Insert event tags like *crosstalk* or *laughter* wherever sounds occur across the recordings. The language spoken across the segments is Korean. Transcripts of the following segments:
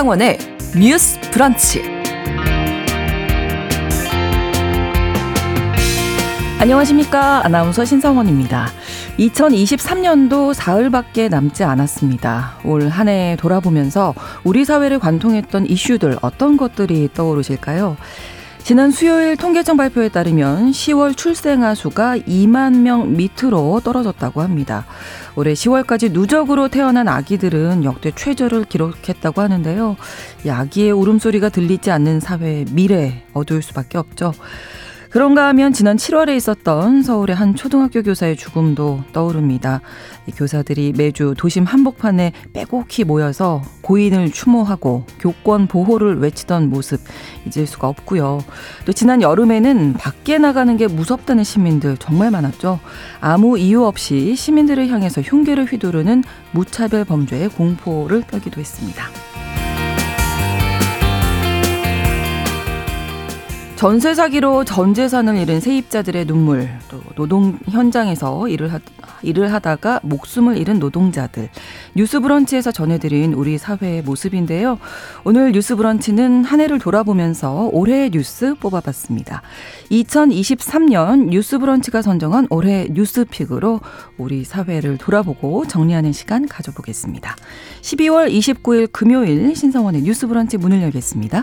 신성원의 뉴스 브런치. 안녕하십니까. 아나운서 신성원입니다. 2023년도 사흘밖에 남지 않았습니다. 올 한 해 돌아보면서 우리 사회를 관통했던 이슈들 어떤 것들이 떠오르실까요? 지난 수요일 통계청 발표에 따르면 10월 출생아 수가 2만 명 밑으로 떨어졌다고 합니다. 올해 10월까지 누적으로 태어난 아기들은 역대 최저를 기록했다고 하는데요. 이 아기의 울음소리가 들리지 않는 사회의 미래 어두울 수밖에 없죠. 그런가 하면 지난 7월에 있었던 서울의 한 초등학교 교사의 죽음도 떠오릅니다. 교사들이 매주 도심 한복판에 빼곡히 모여서 고인을 추모하고 교권 보호를 외치던 모습 잊을 수가 없고요. 또 지난 여름에는 밖에 나가는 게 무섭다는 시민들 정말 많았죠. 아무 이유 없이 시민들을 향해서 흉계를 휘두르는 무차별 범죄의 공포를 떨기도 했습니다. 전세 사기로 전 재산을 잃은 세입자들의 눈물, 또 노동 현장에서 일을, 하, 일을 하다가 목숨을 잃은 노동자들, 뉴스 브런치에서 전해드린 우리 사회의 모습인데요. 오늘 뉴스 브런치는 한 해를 돌아보면서 올해의 뉴스 뽑아봤습니다. 2023년 뉴스 브런치가 선정한 올해 뉴스픽으로 우리 사회를 돌아보고 정리하는 시간 가져보겠습니다. 12월 29일 금요일 신성원의 뉴스 브런치 문을 열겠습니다.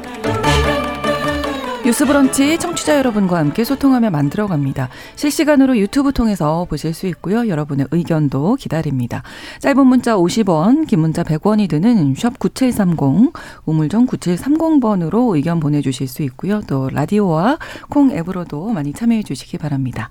뉴스 브런치 청취자 여러분과 함께 소통하며 만들어갑니다. 실시간으로 유튜브 통해서 보실 수 있고요. 여러분의 의견도 기다립니다. 짧은 문자 50원, 긴 문자 100원이 드는 샵 9730, 우물정 9730번으로 의견 보내주실 수 있고요. 또 라디오와 콩 앱으로도 많이 참여해 주시기 바랍니다.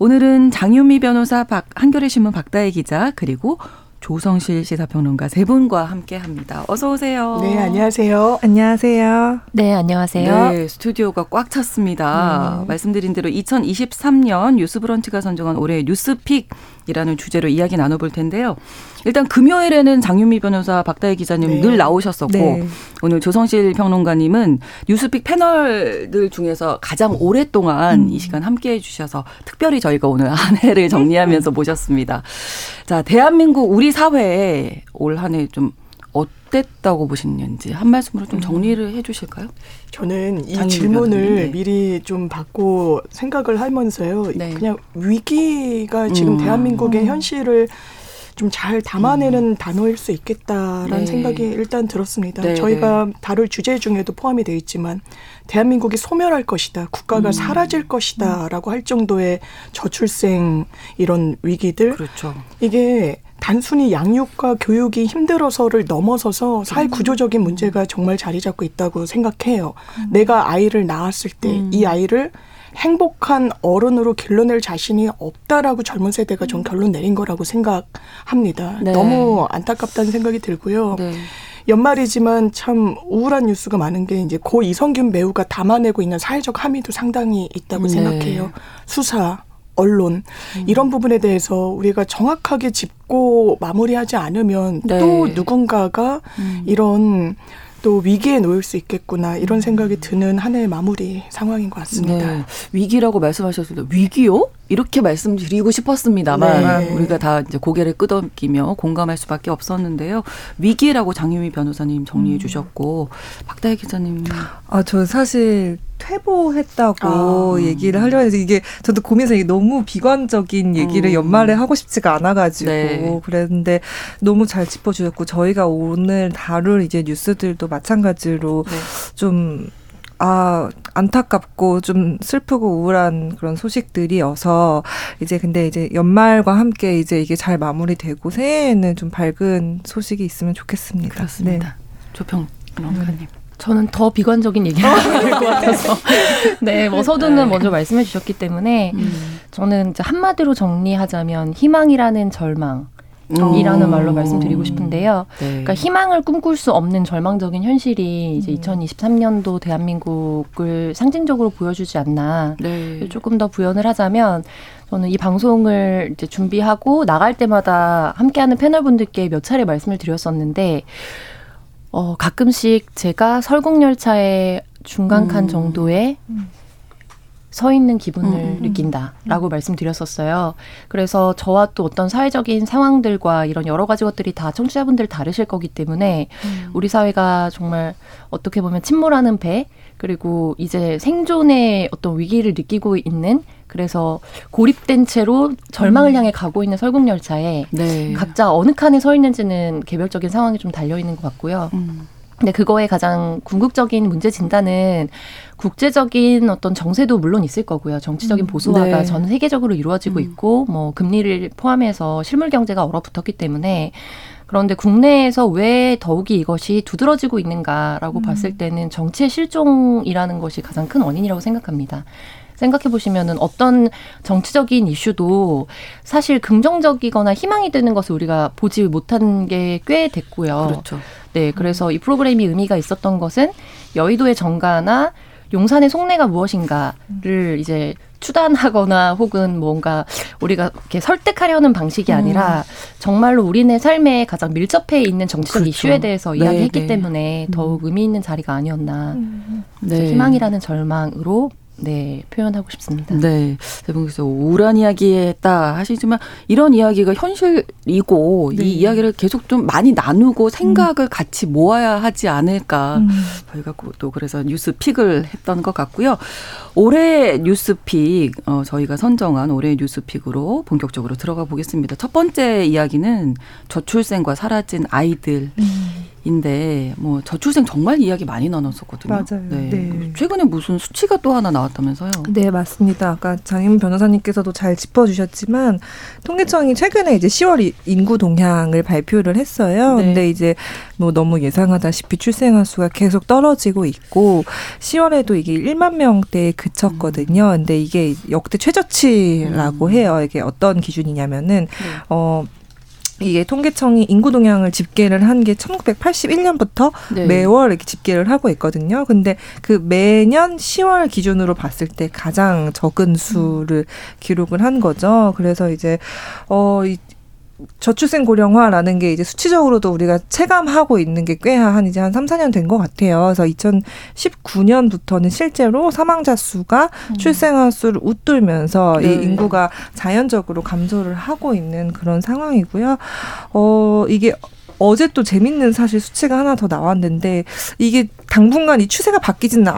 오늘은 장윤미 변호사, 박, 한겨레 신문 박다해 기자, 그리고 조성실 시사평론가 세 분과 함께 합니다. 어서 오세요. 네, 안녕하세요. 안녕하세요. 네, 안녕하세요. 네, 스튜디오가 꽉 찼습니다. 네. 말씀드린 대로 2023년 뉴스브런치가 선정한 올해 뉴스픽 이라는 주제로 이야기 나눠볼 텐데요. 일단 금요일에는 장윤미 변호사, 박다혜 기자님 네. 늘 나오셨었고 네. 오늘 조성실 평론가님은 뉴스픽 패널들 중에서 가장 오랫동안 음. 이 시간 함께해 주셔서 특별히 저희가 오늘 *laughs* 한 해를 정리하면서 모셨습니다. 자, 대한민국 우리 사회에 올 한 해 좀 어땠다고 보시는지 한 말씀으로 좀 음. 정리를 해 주실까요? 저는 이 질문을 네. 미리 좀 받고 생각을 하면서요. 네. 그냥 위기가 지금 음. 대한민국의 음. 현실을 좀 잘 담아내는 음. 단어일 수 있겠다라는 네. 생각이 일단 들었습니다. 네, 저희가 네. 다룰 주제 중에도 포함이 되어 있지만 대한민국이 소멸할 것이다, 국가가 음. 사라질 것이다라고 할 정도의 저출생 이런 위기들. 그렇죠. 이게 단순히 양육과 교육이 힘들어서를 넘어서서 사회 음. 구조적인 문제가 정말 자리 잡고 있다고 생각해요. 음. 내가 아이를 낳았을 때이 음. 아이를 행복한 어른으로 길러낼 자신이 없다라고 젊은 세대가 좀 음. 결론 내린 거라고 생각합니다. 네. 너무 안타깝다는 생각이 들고요. 네. 연말이지만 참 우울한 뉴스가 많은 게 이제 고 이성균 배우가 담아내고 있는 사회적 함의도 상당히 있다고 네. 생각해요. 수사, 언론 음. 이런 부분에 대해서 우리가 정확하게 짚고 마무리하지 않으면 네. 또 누군가가 음. 이런 또 위기에 놓일 수 있겠구나 이런 음. 생각이 드는 한 해의 마무리 상황인 것 같습니다. 네. 위기라고 말씀하셨을 때 위기요? 이렇게 말씀드리고 싶었습니다만 네. 우리가 다 이제 고개를 끄덕이며 공감할 수밖에 없었는데요. 위기라고 장유미 변호사님 정리해 음. 주셨고 박다혜 기자님. 아 저 사실 퇴보했다고 아. 얘기를 하려 해서 이게 저도 고민해서 이게 너무 비관적인 얘기를 음. 연말에 하고 싶지가 않아가지고 네. 그랬는데 너무 잘 짚어주셨고 저희가 오늘 다룰 이제 뉴스들도 마찬가지로 네. 좀 아, 안타깝고 좀 슬프고 우울한 그런 소식들이어서 이제 근데 이제 연말과 함께 이제 이게 잘 마무리되고 새해에는 좀 밝은 소식이 있으면 좋겠습니다. 그렇습니다. 네. 조평 변호사님. 음. 저는 더 비관적인 얘기를 해야 될것 같아서. *laughs* 네, 뭐 서두는 네. 먼저 말씀해 주셨기 때문에 음. 저는 이제 한마디로 정리하자면 희망이라는 절망. 이라는 말로 말씀드리고 싶은데요. 네. 그러니까 희망을 꿈꿀 수 없는 절망적인 현실이 이제 2023년도 음. 대한민국을 상징적으로 보여주지 않나. 네. 조금 더 부연을 하자면 저는 이 방송을 이제 준비하고 나갈 때마다 함께하는 패널분들께 몇 차례 말씀을 드렸었는데 어, 가끔씩 제가 설국열차의 중간 칸 음. 정도의 음. 서 있는 기분을 음, 음, 음. 느낀다라고 음. 말씀드렸었어요. 그래서 저와 또 어떤 사회적인 상황들과 이런 여러 가지 것들이 다 청취자분들 다르실 거기 때문에 음. 우리 사회가 정말 어떻게 보면 침몰하는 배 그리고 이제 생존의 어떤 위기를 느끼고 있는 그래서 고립된 채로 절망을 음. 향해 가고 있는 설국열차에 네. 각자 어느 칸에 서 있는지는 개별적인 상황이 좀 달려 있는 것 같고요. 음. 근데 그거에 가장 궁극적인 문제 진단은 국제적인 어떤 정세도 물론 있을 거고요. 정치적인 음. 보수화가 네. 전 세계적으로 이루어지고 음. 있고 뭐 금리를 포함해서 실물 경제가 얼어붙었기 때문에 그런데 국내에서 왜 더욱이 이것이 두드러지고 있는가라고 음. 봤을 때는 정치의 실종이라는 것이 가장 큰 원인이라고 생각합니다. 생각해 보시면은 어떤 정치적인 이슈도 사실 긍정적이거나 희망이 되는 것을 우리가 보지 못한 게 꽤 됐고요. 그렇죠. 네, 그래서 이 프로그램이 의미가 있었던 것은 여의도의 정가나 용산의 속내가 무엇인가를 이제 추단하거나 혹은 뭔가 우리가 이렇게 설득하려는 방식이 아니라 음. 정말로 우리네 삶에 가장 밀접해 있는 정치적 그렇죠. 이슈에 대해서 네, 이야기했기 네. 때문에 더욱 의미 있는 자리가 아니었나. 음. 네. 희망이라는 절망으로 네, 표현하고 싶습니다. 네. 대부분께서 우울한 이야기 했다 하시지만 이런 이야기가 현실이고 네. 이 이야기를 계속 좀 많이 나누고 생각을 음. 같이 모아야 하지 않을까. 음. 저희가 또 그래서 뉴스픽을 했던 것 같고요. 올해 뉴스픽, 어, 저희가 선정한 올해 뉴스픽으로 본격적으로 들어가 보겠습니다. 첫 번째 이야기는 저출생과 사라진 아이들. 음. 인데 뭐 저출생 정말 이야기 많이 나눴었거든요. 맞아요. 네. 네. 최근에 무슨 수치가 또 하나 나왔다면서요? 네, 맞습니다. 아까 장임 변호사님께서도 잘 짚어 주셨지만 통계청이 최근에 이제 10월 인구 동향을 발표를 했어요. 네. 근데 이제 뭐 너무 예상하다시피 출생아 수가 계속 떨어지고 있고 10월에도 이게 1만 명대에 그쳤거든요. 음. 근데 이게 역대 최저치라고 음. 해요. 이게 어떤 기준이냐면은 네. 어 이게 통계청이 인구 동향을 집계를 한 게 1981년부터 네. 매월 이렇게 집계를 하고 있거든요. 근데 그 매년 10월 기준으로 봤을 때 가장 적은 수를 음. 기록을 한 거죠. 그래서 이제 어이 저출생 고령화라는 게 이제 수치적으로도 우리가 체감하고 있는 게 꽤 한 이제 한 3, 4년 된 것 같아요. 그래서 2019년부터는 실제로 사망자 수가 음. 출생아 수를 웃돌면서 네. 이 인구가 자연적으로 감소를 하고 있는 그런 상황이고요. 어, 이게 어제 또 재밌는 사실 수치가 하나 더 나왔는데 이게 당분간 이 추세가 바뀌지는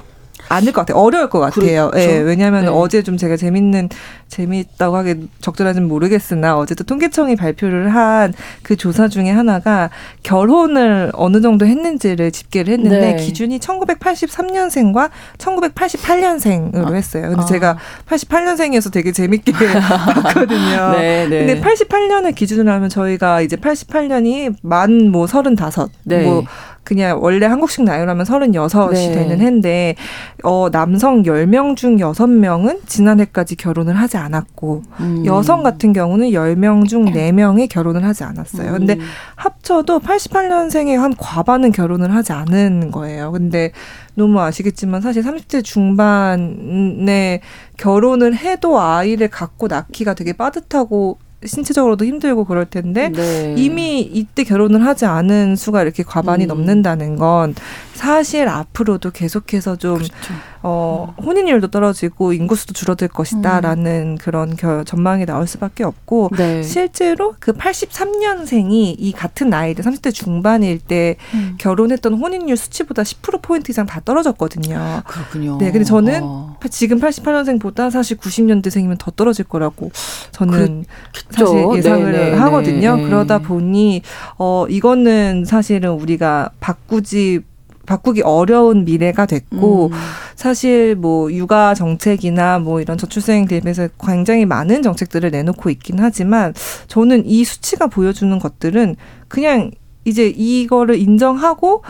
않을 것 같아요. 어려울 것 같아요. 그렇죠. 예, 왜냐하면 네. 어제 좀 제가 재밌는 재미있다고 하기 적절한지는 모르겠으나 어제도 통계청이 발표를 한 그 조사 중에 하나가 결혼을 어느 정도 했는지를 집계를 했는데 네. 기준이 1983년생과 1988년생으로 아. 했어요. 근데 아. 제가 88년생이어서 되게 재밌게 *laughs* 봤거든요. 네, 네. 근데 88년을 기준으로 하면 저희가 이제 88년이 만뭐 서른다섯 네. 뭐 그냥 원래 한국식 나이로하면 서른여섯이 네. 되는 해인데 어 남성 열명중 여섯 명은 지난해까지 결혼을 하지 않았고 음. 여성 같은 경우는 열명중 네명이 결혼을 하지 않았어요. 근데 음. 합쳐도 88년생의 한 과반은 결혼을 하지 않은 거예요. 근데 너무 아시겠지만 사실 30대 중반에 결혼을 해도 아이를 갖고 낳기가 되게 빠듯하고 신체적으로도 힘들고 그럴 텐데 네. 이미 이때 결혼을 하지 않은 수가 이렇게 과반이 음. 넘는다는 건 사실 앞으로도 계속해서 좀 그렇죠. 어, 혼인율도 떨어지고 인구수도 줄어들 것이다라는 음. 그런 겨, 전망이 나올 수밖에 없고 네. 실제로 그 83년생이 이 같은 나이대 30대 중반일 때 음. 결혼했던 혼인율 수치보다 10% 포인트 이상 다 떨어졌거든요. 그렇군요. 네, 근데 저는 어. 지금 88년생보다 사실 90년대생이면 더 떨어질 거라고 저는 그, 사실 예상을 네네, 네, 하거든요. 네. 그러다 보니 어 이거는 사실은 우리가 바꾸지 바꾸기 어려운 미래가 됐고 음. 사실 뭐 육아 정책이나 뭐 이런 저출생 대비해서 굉장히 많은 정책들을 내놓고 있긴 하지만 저는 이 수치가 보여주는 것들은 그냥 이제 이거를 인정하고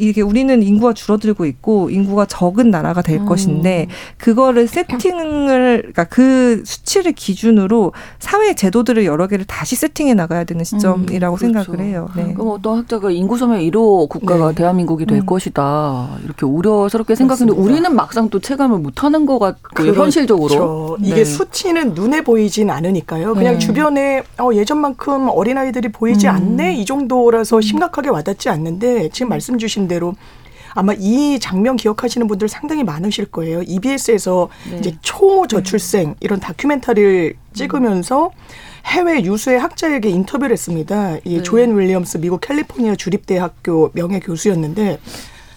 이게 우리는 인구가 줄어들고 있고 인구가 적은 나라가 될 음. 것인데 그거를 세팅을 그러니까 그 수치를 기준으로 사회 제도들을 여러 개를 다시 세팅해 나가야 되는 시점이라고 음, 그렇죠. 생각을 해요. 네. 그럼 어떤 학자가 인구 소멸 1호 국가가 네. 대한민국이 될 음. 것이다 이렇게 우려스럽게 생각했는데 우리는 막상 또 체감을 못하는 것 같고요 그렇죠. 현실적으로 이게 네. 수치는 눈에 보이진 않으니까요. 그냥 네. 주변에 어, 예전만큼 어린 아이들이 보이지 음. 않네 이 정도라서 심각하게 와닿지 않는데 지금 말씀 주신 대로 아마 이 장면 기억하시는 분들 상당히 많으실 거예요. EBS에서 네. 이제 초저출생 이런 다큐멘터리를 찍으면서 해외 유수의 학자에게 인터뷰를 했습니다. 이 네. 조앤 윌리엄스 미국 캘리포니아 주립대학교 명예 교수였는데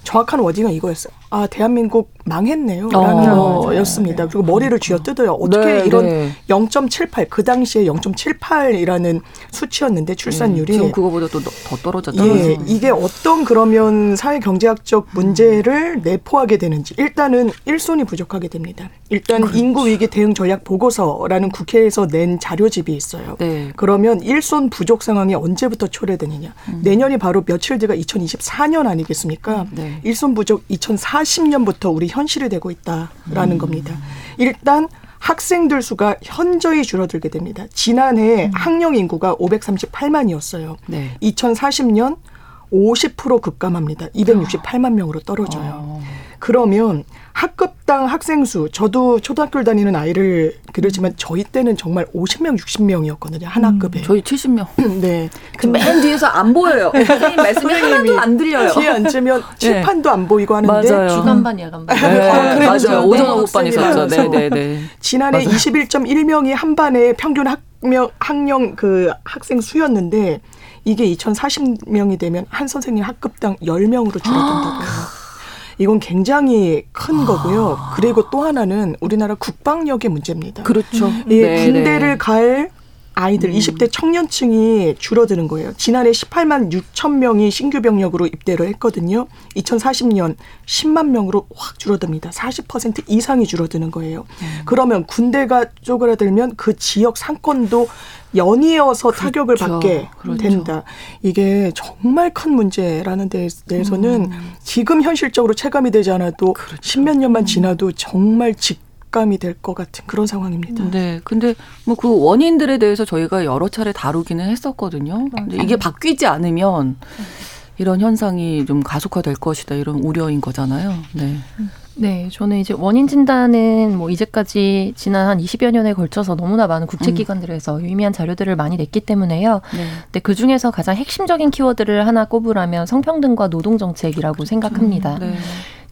정확한 워딩은 이거였어요. 아 대한민국 망했네요. 라는 어, 거였습니다. 그리고 머리를 쥐어뜯어요. 어떻게 네, 이런 네. 0.78, 그 당시에 0.78이라는 수치였는데 출산율이. 음, 지금 그거보다 또 더 떨어졌다. 예, 이게 어떤 그러면 사회 경제학적 문제를 내포하게 되는지. 일단은 일손이 부족하게 됩니다. 일단 그렇죠. 인구 위기 대응 전략 보고서라는 국회에서 낸 자료집이 있어요. 네. 그러면 일손 부족 상황이 언제부터 초래되느냐. 음. 내년이 바로 며칠 뒤가 2024년 아니겠습니까? 네. 일손 부족 2004 40년부터 우리 현실이 되고 있다라는 음. 겁니다. 일단 학생들 수가 현저히 줄어들게 됩니다. 지난해 음. 학령 인구가 538만이었어요. 네. 2040년 50% 급감합니다. 268만 명으로 떨어져요. 어. 그러면 학급당 학생 수 저도 초등학교를 다니는 아이를 그러지만 저희 때는 정말 50명, 60명이었거든요. 한 학급에. 음, 저희 70명. *laughs* 네. 그맨 뒤에서 안 보여요. 선생님 말씀이 하나도 안 들려요. 뒤에 앉으면 네. 칠판도 안 보이고 하는데 맞아요. 주간반, 야간반. 네, 네, 아, 맞아요. 오전 오후반 있었죠. 네, 네, 네. 지난해 21.1명이 한 반에 평균 학명 학령 그 학생 수였는데 이게 2040명이 되면 한 선생님 학급당 10명으로 줄어든다고요. 이건 굉장히 큰 아. 거고요. 그리고 또 하나는 우리나라 국방력의 문제입니다. 그렇죠. 예, 네, 군대를 네. 갈 아이들 음. 20대 청년층이 줄어드는 거예요. 지난해 18만 6천 명이 신규 병력으로 입대를 했거든요. 2040년 10만 명으로 확 줄어듭니다. 40% 이상이 줄어드는 거예요. 음. 그러면 군대가 쪼그라들면 그 지역 상권도 연이어서 그렇죠. 타격을 받게 그렇죠. 된다. 이게 정말 큰 문제라는 데 대해서는 음. 지금 현실적으로 체감이 되지 않아도 그렇죠. 십몇 년만 음. 지나도 정말 직 감이 될 것 같은 그런 상황입니다. 네. 근데 뭐 그 원인들에 대해서 저희가 여러 차례 다루기는 했었거든요. 근데 이게 바뀌지 않으면 이런 현상이 좀 가속화될 것이다 이런 우려인 거잖아요. 네. 네, 저는 이제 원인 진단은 뭐 이제까지 지난 한 20여 년에 걸쳐서 너무나 많은 국제기관들에서 음. 유의미한 자료들을 많이 냈기 때문에요. 네. 근데 그 중에서 가장 핵심적인 키워드를 하나 꼽으라면 성평등과 노동정책이라고 그렇죠. 생각합니다. 네.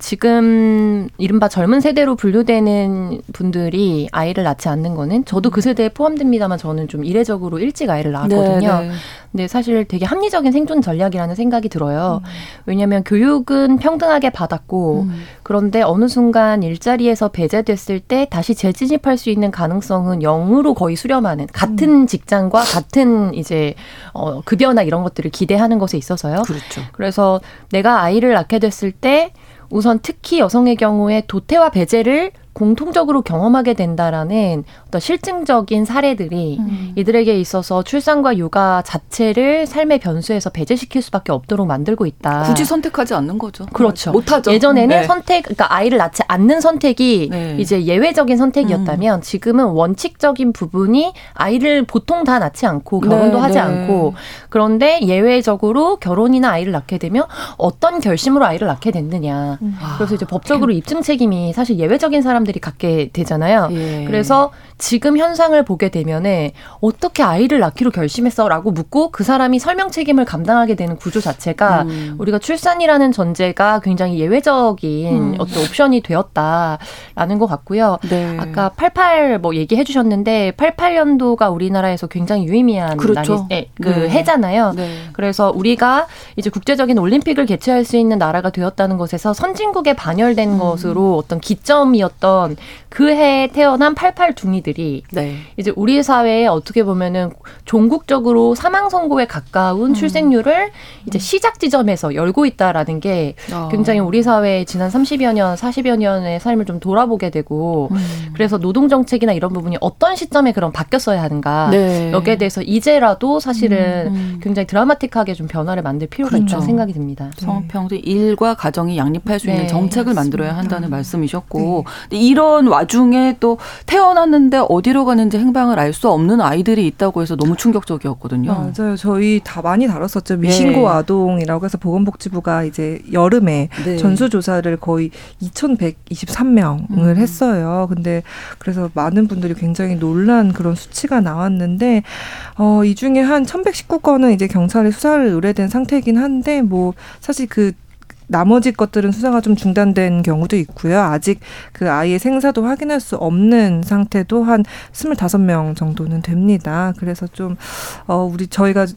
지금 이른바 젊은 세대로 분류되는 분들이 아이를 낳지 않는 거는 저도 그 세대에 포함됩니다만 저는 좀 이례적으로 일찍 아이를 낳았거든요. 네, 네. 근데 사실 되게 합리적인 생존 전략이라는 생각이 들어요. 음. 왜냐하면 교육은 평등하게 받았고 음. 그런데 어느 순간 일자리에서 배제됐을 때 다시 재진입할 수 있는 가능성은 0으로 거의 수렴하는 같은 음. 직장과 같은 이제 어 급여나 이런 것들을 기대하는 것에 있어서요. 그렇죠. 그래서 내가 아이를 낳게 됐을 때 우선 특히 여성의 경우에 도태와 배제를 공통적으로 경험하게 된다라는 어떤 실증적인 사례들이 음. 이들에게 있어서 출산과 육아 자체를 삶의 변수에서 배제시킬 수밖에 없도록 만들고 있다. 굳이 선택하지 않는 거죠. 그렇죠. 못하죠. 예전에는 네. 선택, 그러니까 아이를 낳지 않는 선택이 네. 이제 예외적인 선택이었다면 음. 지금은 원칙적인 부분이 아이를 보통 다 낳지 않고 결혼도 네, 하지 네. 않고 그런데 예외적으로 결혼이나 아이를 낳게 되면 어떤 결심으로 아이를 낳게 됐느냐. 음. 그래서 이제 법적으로 입증 책임이 사실 예외적인 사람 사람들이 갖게 되잖아요. 예. 그래서 지금 현상을 보게 되면은 어떻게 아이를 낳기로 결심했어라고 묻고 그 사람이 설명 책임을 감당하게 되는 구조 자체가 음. 우리가 출산이라는 전제가 굉장히 예외적인 음. 어떤 옵션이 되었다라는 것 같고요. 네. 아까 88 뭐 얘기해 주셨는데 88년도가 우리나라에서 굉장히 유의미한 그렇죠. 날이, 그 네. 해잖아요. 네. 그래서 우리가 이제 국제적인 올림픽을 개최할 수 있는 나라가 되었다는 것에서 선진국에 반열된 음. 것으로 어떤 기점이었던 있던 그 해에 태어난 88둥이들이 네. 이제 우리 사회에 어떻게 보면은 종국적으로 사망 선고에 가까운 음. 출생률을 이제 시작 지점에서 열고 있다라는 게 어. 굉장히 우리 사회의 지난 30여 년, 40여 년의 삶을 좀 돌아보게 되고 음. 그래서 노동 정책이나 이런 부분이 어떤 시점에 그럼 바뀌었어야 하는가 네. 여기에 대해서 이제라도 사실은 음. 음. 굉장히 드라마틱하게 좀 변화를 만들 필요가 그렇죠. 있다는 생각이 듭니다. 성평등 일과 가정이 양립할 수 있는 네. 정책을 만들어야 한다는 말씀이셨고 네. 이런 와중에 또 태어났는데 어디로 가는지 행방을 알 수 없는 아이들이 있다고 해서 너무 충격적이었거든요. 맞아요. 저희 다 많이 다뤘었죠. 미신고 네. 아동이라고 해서 보건복지부가 이제 여름에 네. 전수조사를 거의 2,123명을 음. 했어요. 근데 그래서 많은 분들이 굉장히 놀란 그런 수치가 나왔는데 어, 이 중에 한 1,119건은 이제 경찰에 수사를 의뢰된 상태이긴 한데 뭐 사실 그 나머지 것들은 수사가 좀 중단된 경우도 있고요. 아직 그 아이의 생사도 확인할 수 없는 상태도 한 스물다섯 명 정도는 됩니다. 그래서 좀, 어, 우리 저희가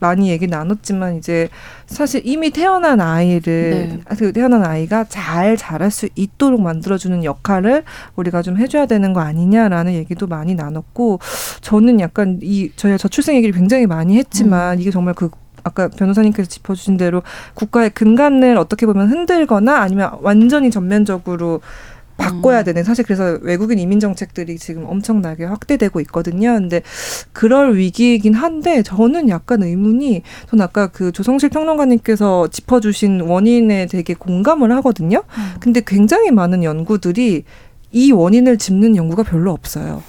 많이 얘기 나눴지만 이제 사실 이미 태어난 아이를 네. 그 태어난 아이가 잘 자랄 수 있도록 만들어주는 역할을 우리가 좀 해줘야 되는 거 아니냐라는 얘기도 많이 나눴고 저는 약간 이 저희가 저출생 얘기를 굉장히 많이 했지만 음. 이게 정말 그 아까 변호사님께서 짚어주신 대로 국가의 근간을 어떻게 보면 흔들거나 아니면 완전히 전면적으로 바꿔야 음. 되는 사실 그래서 외국인 이민 정책들이 지금 엄청나게 확대되고 있거든요. 근데 그럴 위기이긴 한데 저는 약간 의문이 전 아까 그 조성실 평론가님께서 짚어주신 원인에 되게 공감을 하거든요. 음. 근데 굉장히 많은 연구들이 이 원인을 짚는 연구가 별로 없어요.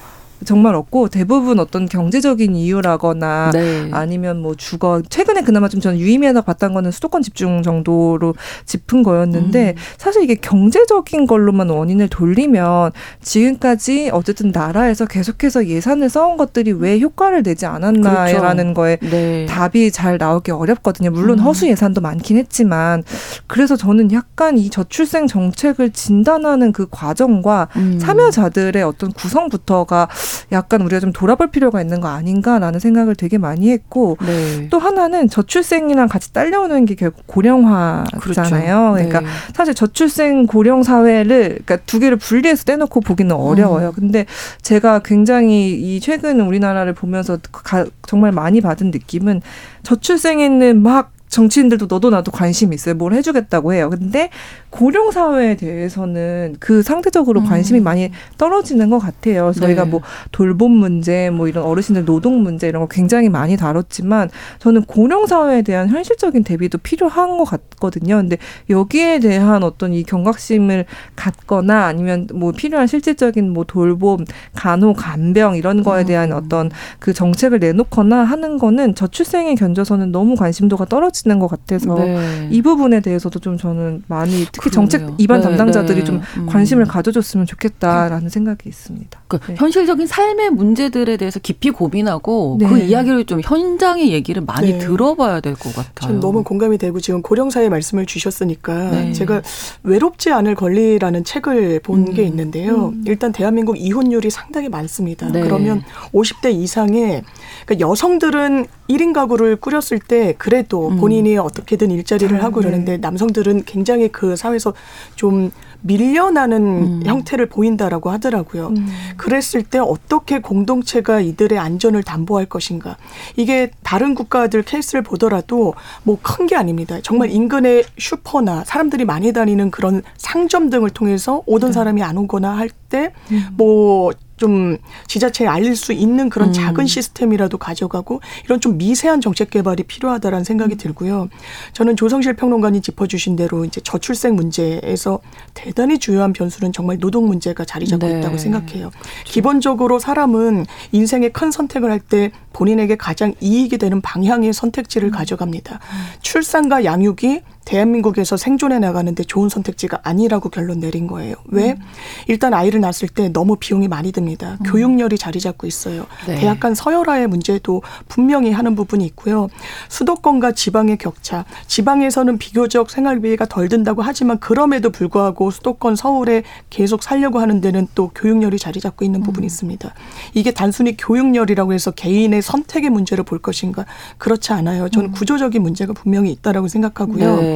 정말 없고 대부분 어떤 경제적인 이유라거나 네. 아니면 뭐 주거 최근에 그나마 좀 저는 유의미하다 봤던 거는 수도권 집중 정도로 짚은 거였는데 음. 사실 이게 경제적인 걸로만 원인을 돌리면 지금까지 어쨌든 나라에서 계속해서 예산을 써온 것들이 왜 효과를 내지 않았나라는 그렇죠. 거에 네. 답이 잘 나오기 어렵거든요. 물론 음. 허수 예산도 많긴 했지만 그래서 저는 약간 이 저출생 정책을 진단하는 그 과정과 음. 참여자들의 어떤 구성부터가 약간 우리가 좀 돌아볼 필요가 있는 거 아닌가라는 생각을 되게 많이 했고 네. 또 하나는 저출생이랑 같이 딸려오는 게 결국 고령화잖아요. 그렇죠. 그러니까 네. 사실 저출생 고령 사회를 그러니까 두 개를 분리해서 떼놓고 보기는 어려워요. 음. 근데 제가 굉장히 이 최근 우리나라를 보면서 가, 정말 많이 받은 느낌은 저출생에는 막 정치인들도 너도 나도 관심 있어요. 뭘 해주겠다고 해요. 근데 고령 사회에 대해서는 그 상대적으로 음. 관심이 음. 많이 떨어지는 것 같아요. 저희가 네. 뭐 돌봄 문제, 뭐 이런 어르신들 노동 문제 이런 거 굉장히 많이 다뤘지만 저는 고령 사회에 대한 현실적인 대비도 필요한 것 같거든요. 근데 여기에 대한 어떤 이 경각심을 갖거나 아니면 뭐 필요한 실질적인 뭐 돌봄, 간호, 간병 이런 거에 음. 대한 음. 어떤 그 정책을 내놓거나 하는 거는 저출생에 견져서는 너무 관심도가 떨어지 떨어지는 것 같아서 네. 이 부분에 대해서도 좀 저는 많이 특히 그러네요. 정책 입안 네, 담당자들이 네. 좀 음. 관심을 가져줬으면 좋겠다라는 생각이 있습니다. 그 네. 현실적인 삶의 문제들에 대해서 깊이 고민하고 그 네. 이야기를 좀 현장의 얘기를 많이 네. 들어봐야 될 것 같아요. 전 너무 공감이 되고 지금 고령사의 말씀을 주셨으니까 제가 외롭지 않을 권리라는 책을 본게 음. 있는데요. 음. 일단 대한민국 이혼율이 상당히 많습니다. 그러면 50대 이상의 그러니까 여성들은 1인 가구를 꾸렸을 때 그래도 음. 본인이 어떻게든 일자리를 하고 그러는데 네. 남성들은 굉장히 그 사회 에서 좀 밀려나는 음. 형태를 보인다라고 하더라고요. 음. 그랬을 때 어떻게 공동체가 이들의 안전을 담보할 것인가. 이게 다른 국가들 케이스를 보더라도 뭐 큰 게 아닙니다. 정말 음. 인근의 슈퍼나 사람들이 많이 다니는 그런 상점 등을 통해서 오던 네. 사람이 안 오거나 할 때뭐 음. 좀 지자체에 알릴 수 있는 그런 음. 작은 시스템이라도 가져가고 이런 좀 미세한 정책 개발이 필요하다라는 생각이 음. 들고요. 저는 조성실 평론가님 짚어주신 대로 이제 저출생 문제에서 대단히 중요한 변수는 정말 노동 문제가 자리 잡고 네. 있다고 생각해요. 그렇죠. 기본적으로 사람은 인생의 큰 선택을 할 때 본인에게 가장 이익이 되는 방향의 선택지를 음. 가져갑니다. 음. 출산과 양육이 대한민국에서 생존해 나가는데 좋은 선택지가 아니라고 결론 내린 거예요. 왜? 음. 일단 아이를 낳았을 때 너무 비용이 많이 듭니다. 음. 교육열이 자리 잡고 있어요. 네. 대학 간 서열화의 문제도 분명히 하는 부분이 있고요. 수도권과 지방의 격차. 지방에서는 비교적 생활비가 덜 든다고 하지만 그럼에도 불구하고 수도권 서울에 계속 살려고 하는 데는 또 교육열이 자리 잡고 있는 부분이 음. 있습니다. 이게 단순히 교육열이라고 해서 개인의 선택의 문제를 볼 것인가? 그렇지 않아요. 저는 음. 구조적인 문제가 분명히 있다라고 생각하고요. 네.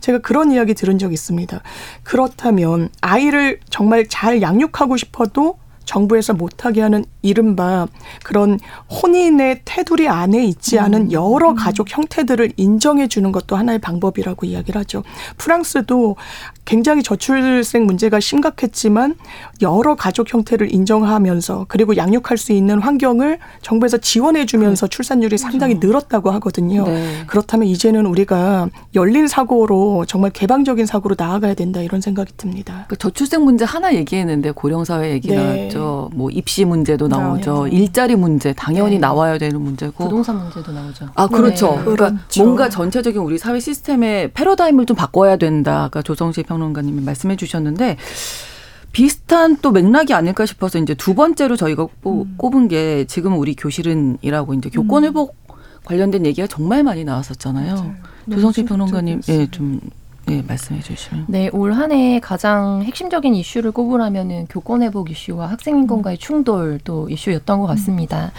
제가 그런 이야기 들은 적 있습니다. 그렇다면 아이를 정말 잘 양육하고 싶어도 정부에서 못하게 하는 이른바 그런 혼인의 테두리 안에 있지 않은 음. 여러 가족 형태들을 인정해 주는 것도 하나의 방법이라고 이야기를 하죠. 프랑스도 굉장히 저출생 문제가 심각했지만 여러 가족 형태를 인정하면서 그리고 양육할 수 있는 환경을 정부에서 지원해 주면서 네. 출산율이 그렇죠. 상당히 늘었다고 하거든요. 네. 그렇다면 이제는 우리가 열린 사고로 정말 개방적인 사고로 나아가야 된다 이런 생각이 듭니다. 그 저출생 문제 하나 얘기했는데 고령 사회 얘기 네. 나왔죠. 뭐 입시 문제도 나오죠. 네. 일자리 문제 당연히 네. 나와야 되는 문제고 부동산 문제도 나오죠. 아 그렇죠. 네. 그러니까 그렇죠. 뭔가 전체적인 우리 사회 시스템의 패러다임을 좀 바꿔야 된다. 아까 조성식 평론가님이 말씀해 주셨는데 비슷한 또 맥락이 아닐까 싶어서 이제 두 번째로 저희가 음. 꼽은 게 지금 우리 교실은이라고 이제 교권 회복 음. 관련된 얘기가 정말 많이 나왔었잖아요. 조성식 평론가님, 예, 좀 네, 말씀해 주시면. 네, 올 한 해 가장 핵심적인 이슈를 꼽으라면은 교권 회복 이슈와 학생 인권과의 음. 충돌도 이슈였던 것 같습니다. 음.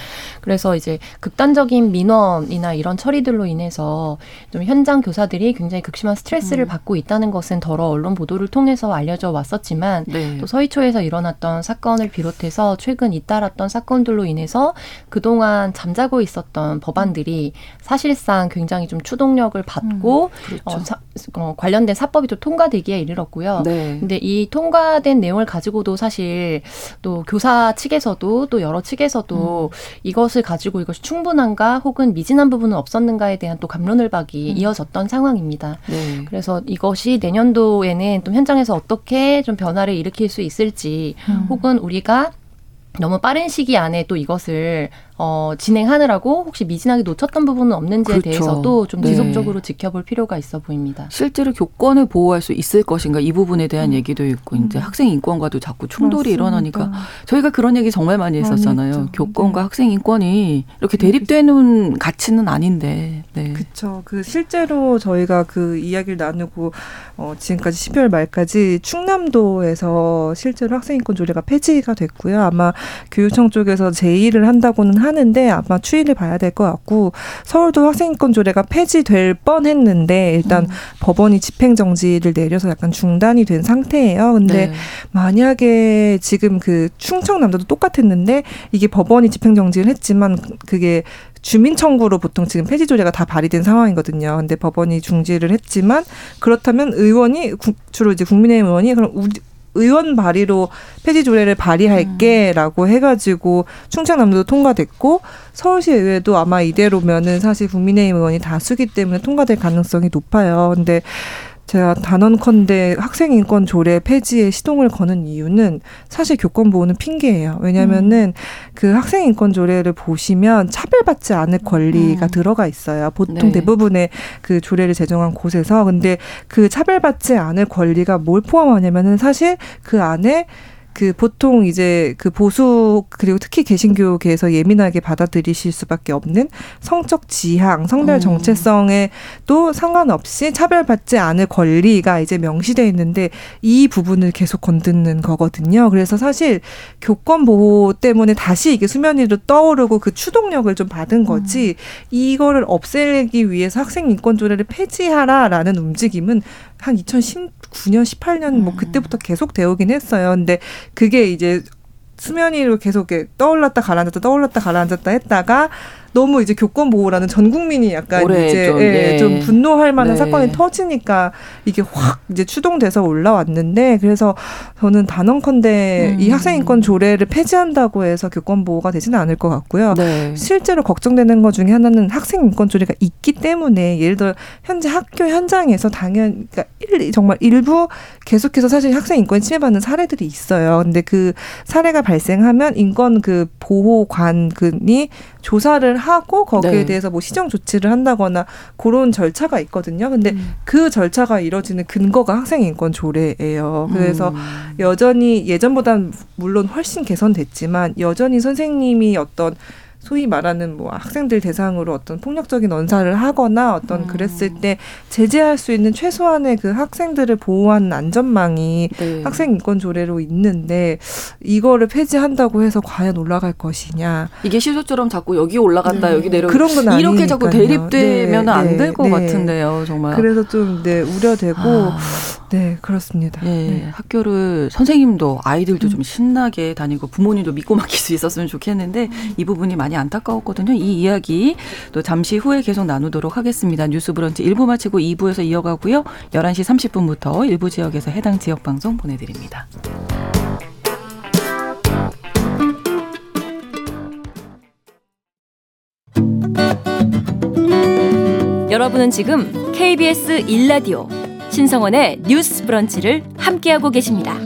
그래서 이제 극단적인 민원이나 이런 처리들로 인해서 좀 현장 교사들이 굉장히 극심한 스트레스를 음. 받고 있다는 것은 더러 언론 보도를 통해서 알려져 왔었지만 네. 또 서희초에서 일어났던 사건을 비롯해서 최근 잇따랐던 사건들로 인해서 그동안 잠자고 있었던 법안들이 사실상 굉장히 좀 추동력을 받고 음. 그렇죠. 어, 사, 어, 관련 관련된 사법이 또 통과되기에 이르렀고요. 네. 근데 이 통과된 내용을 가지고도 사실 또 교사 측에서도 또 여러 측에서도 음. 이것을 가지고 이것이 충분한가 혹은 미진한 부분은 없었는가에 대한 또 감론을박이 음. 이어졌던 상황입니다. 네. 그래서 이것이 내년도에는 또 현장에서 어떻게 좀 변화를 일으킬 수 있을지 음. 혹은 우리가 너무 빠른 시기 안에 또 이것을 어, 진행하느라고 혹시 미진하게 놓쳤던 부분은 없는지에 그렇죠. 대해서도 좀 네. 지속적으로 네. 지켜볼 필요가 있어 보입니다. 실제로 교권을 보호할 수 있을 것인가 이 부분에 대한 음. 얘기도 있고 음. 이제 학생 인권과도 자꾸 충돌이 맞습니다. 일어나니까 저희가 그런 얘기 정말 많이 했었잖아요. 많이 교권과 네. 학생 인권이 이렇게 대립되는 가치는 아닌데. 네. 그렇죠. 그 실제로 저희가 그 이야기를 나누고 어, 지금까지 12월 말까지 충남도에서 실제로 학생 인권 조례가 폐지가 됐고요. 아마 교육청 쪽에서 제의를 한다고는 하 하는데 아마 추이를 봐야 될 것 같고 서울도 학생인권 조례가 폐지될 뻔했는데 일단 음. 법원이 집행 정지를 내려서 약간 중단이 된 상태예요. 근데 네. 만약에 지금 그 충청남도도 똑같았는데 이게 법원이 집행 정지를 했지만 그게 주민 청구로 보통 지금 폐지 조례가 다 발의된 상황이거든요. 근데 법원이 중지를 했지만 그렇다면 의원이 주로 이제 국민의힘 의원이 그럼 우리 의원 발의로 폐지 조례를 발의할게라고 음. 해가지고 충청남도도 통과됐고 서울시 의회도 아마 이대로면은 사실 국민의힘 의원이 다수기 때문에 통과될 가능성이 높아요. 근데 제가 단언컨대 학생 인권 조례 폐지에 시동을 거는 이유는 사실 교권 보호는 핑계예요. 왜냐면은 음. 그 학생 인권 조례를 보시면 차별받지 않을 권리가 음. 들어가 있어요. 보통 네. 대부분의 그 조례를 제정한 곳에서 근데 그 차별받지 않을 권리가 뭘 포함하냐면은 사실 그 안에 그 보통 이제 그 보수 그리고 특히 개신교계에서 예민하게 받아들이실 수밖에 없는 성적 지향, 성별 음. 정체성에 또 상관없이 차별받지 않을 권리가 이제 명시돼 있는데 이 부분을 계속 건드는 거거든요. 그래서 사실 교권 보호 때문에 다시 이게 수면 위로 떠오르고 그 추동력을 좀 받은 거지 음. 이거를 없애기 위해서 학생 인권 조례를 폐지하라라는 움직임은 한 2019년, 18년 뭐 음. 그때부터 계속 되오긴 했어요. 근데 그게 이제 수면 위로 계속 떠올랐다 가라앉았다 떠올랐다 가라앉았다 했다가 너무 이제 교권 보호라는 전 국민이 약간 이제 좀, 예, 네. 좀 분노할 만한 네. 사건이 터지니까 이게 확 이제 추동돼서 올라왔는데 그래서 저는 단언컨대 음. 이 학생 인권 조례를 폐지한다고 해서 교권 보호가 되지는 않을 것 같고요. 네. 실제로 걱정되는 것 중에 하나는 학생 인권 조례가 있기 때문에 예를 들어 현재 학교 현장에서 당연 그러니까 일, 정말 일부 계속해서 사실 학생 인권이 침해받는 사례들이 있어요. 근데 그 사례가 발생하면 인권 그 보호관이 조사를 하고 거기에 네. 대해서 뭐 시정 조치를 한다거나 그런 절차가 있거든요. 근데 음. 그 절차가 이뤄지는 근거가 학생 인권 조례예요. 그래서 음. 여전히 예전보다는 물론 훨씬 개선됐지만 여전히 선생님이 어떤 소위 말하는 뭐 학생들 대상으로 어떤 폭력적인 언사를 하거나 어떤 음. 그랬을 때 제재할 수 있는 최소한의 그 학생들을 보호하는 안전망이 네. 학생 인권 조례로 있는데 이거를 폐지한다고 해서 과연 올라갈 것이냐 이게 시소처럼 자꾸 여기 올라갔다 네. 여기 내려 그런 건 이렇게 자꾸 대립되면 네. 안될 것 같은데요 정말 그래서 좀 네, 우려되고 아. 네 그렇습니다. 네. 학교를 선생님도 아이들도 음. 좀 신나게 다니고 부모님도 믿고 *laughs* 맡길 수 있었으면 좋겠는데 음. 이 부분이 많이 안타까웠거든요. 이 이야기 또 잠시 후에 계속 나누도록 하겠습니다. 뉴스 브런치 1부 마치고 2부에서 이어가고요. 11시 30분부터 일부 지역에서 해당 지역 방송 보내드립니다. 여러분은 지금 KBS 1라디오 신성원의 뉴스 브런치를 함께하고 계십니다.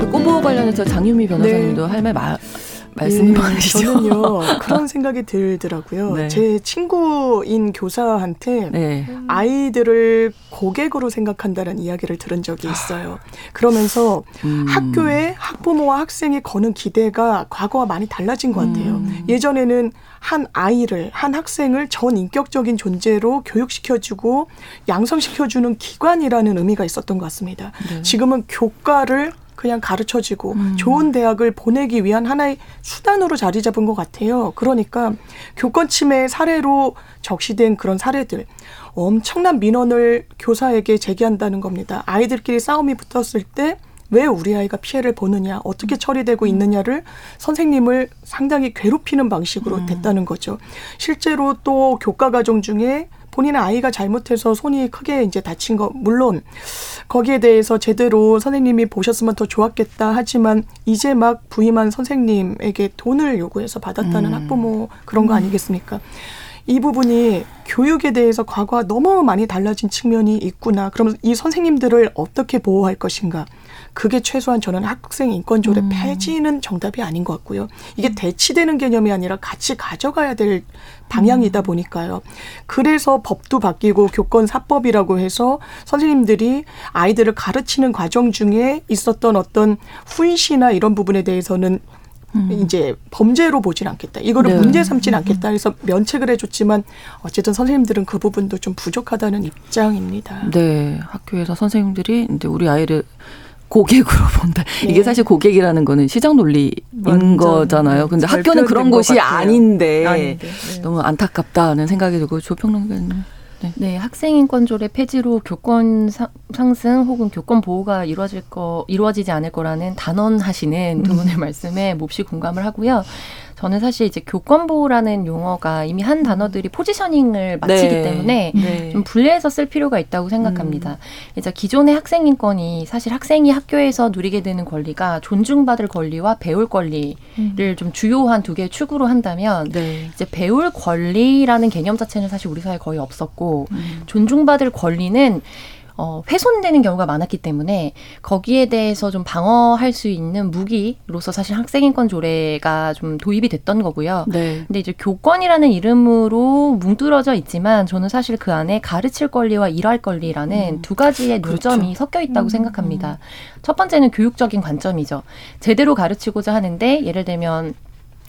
그 꼼보 관련해서 장유미 변호사님도 네. 할말 말씀이 네, 많으시죠? 저는요 *laughs* 그런 생각이 들더라고요. 네. 제 친구인 교사한테 네. 아이들을 고객으로 생각한다는 이야기를 들은 적이 있어요. 그러면서 음. 학교에 학부모와 학생이 거는 기대가 과거와 많이 달라진 것 같아요. 음. 예전에는 한 아이를 한 학생을 전 인격적인 존재로 교육시켜주고 양성시켜주는 기관이라는 의미가 있었던 것 같습니다. 네. 지금은 교과를 그냥 가르쳐지고 음. 좋은 대학을 보내기 위한 하나의 수단으로 자리 잡은 것 같아요. 그러니까 교권 침해 사례로 적시된 그런 사례들 엄청난 민원을 교사에게 제기한다는 겁니다. 아이들끼리 싸움이 붙었을 때 왜 우리 아이가 피해를 보느냐, 어떻게 처리되고 있느냐를 선생님을 상당히 괴롭히는 방식으로 음. 됐다는 거죠. 실제로 또 교과 과정 중에 본인의 아이가 잘못해서 손이 크게 이제 다친 거 물론 거기에 대해서 제대로 선생님이 보셨으면 더 좋았겠다 하지만 이제 막 부임한 선생님에게 돈을 요구해서 받았다는 음. 학부모 그런 거 음. 아니겠습니까? 이 부분이 교육에 대해서 과거와 너무 많이 달라진 측면이 있구나. 그러면 이 선생님들을 어떻게 보호할 것인가? 그게 최소한 저는 학생 인권 조례 음. 폐지는 정답이 아닌 것 같고요. 이게 음. 대치되는 개념이 아니라 같이 가져가야 될 방향이다 음. 보니까요. 그래서 법도 바뀌고 교권 사법이라고 해서 선생님들이 아이들을 가르치는 과정 중에 있었던 어떤 훈시나 이런 부분에 대해서는 음. 이제 범죄로 보진 않겠다. 이거를 네. 문제 삼진 않겠다. 해서 면책을 해줬지만 어쨌든 선생님들은 그 부분도 좀 부족하다는 입장입니다. 네, 학교에서 선생님들이 이제 우리 아이를 고객으로 본다. 네. 이게 사실 고객이라는 거는 시장 논리인 거잖아요. 근데 학교는 그런 곳이 아닌데, 아닌데 네. 너무 안타깝다는 생각이 들고 조평론가님. 네. 네, 학생 인권 조례 폐지로 교권 상승 혹은 교권 보호가 이루어질 거 이루어지지 않을 거라는 단언하시는 두 분의 음. 말씀에 몹시 공감을 하고요. 저는 사실 이제 교권보호라는 용어가 이미 한 단어들이 포지셔닝을 마치기 네. 때문에 네. 좀 분리해서 쓸 필요가 있다고 생각합니다. 음. 이제 기존의 학생 인권이 사실 학생이 학교에서 누리게 되는 권리가 존중받을 권리와 배울 권리를 음. 좀 주요한 두 개의 축으로 한다면 네. 이제 배울 권리라는 개념 자체는 사실 우리 사회에 거의 없었고 음. 존중받을 권리는 어, 훼손되는 경우가 많았기 때문에 거기에 대해서 좀 방어할 수 있는 무기로서 사실 학생인권 조례가 좀 도입이 됐던 거고요. 네. 근데 이제 교권이라는 이름으로 뭉뚫어져 있지만 저는 사실 그 안에 가르칠 권리와 일할 권리라는 음. 두 가지의 그렇죠. 노점이 섞여 있다고 음. 생각합니다. 첫 번째는 교육적인 관점이죠. 제대로 가르치고자 하는데 예를 들면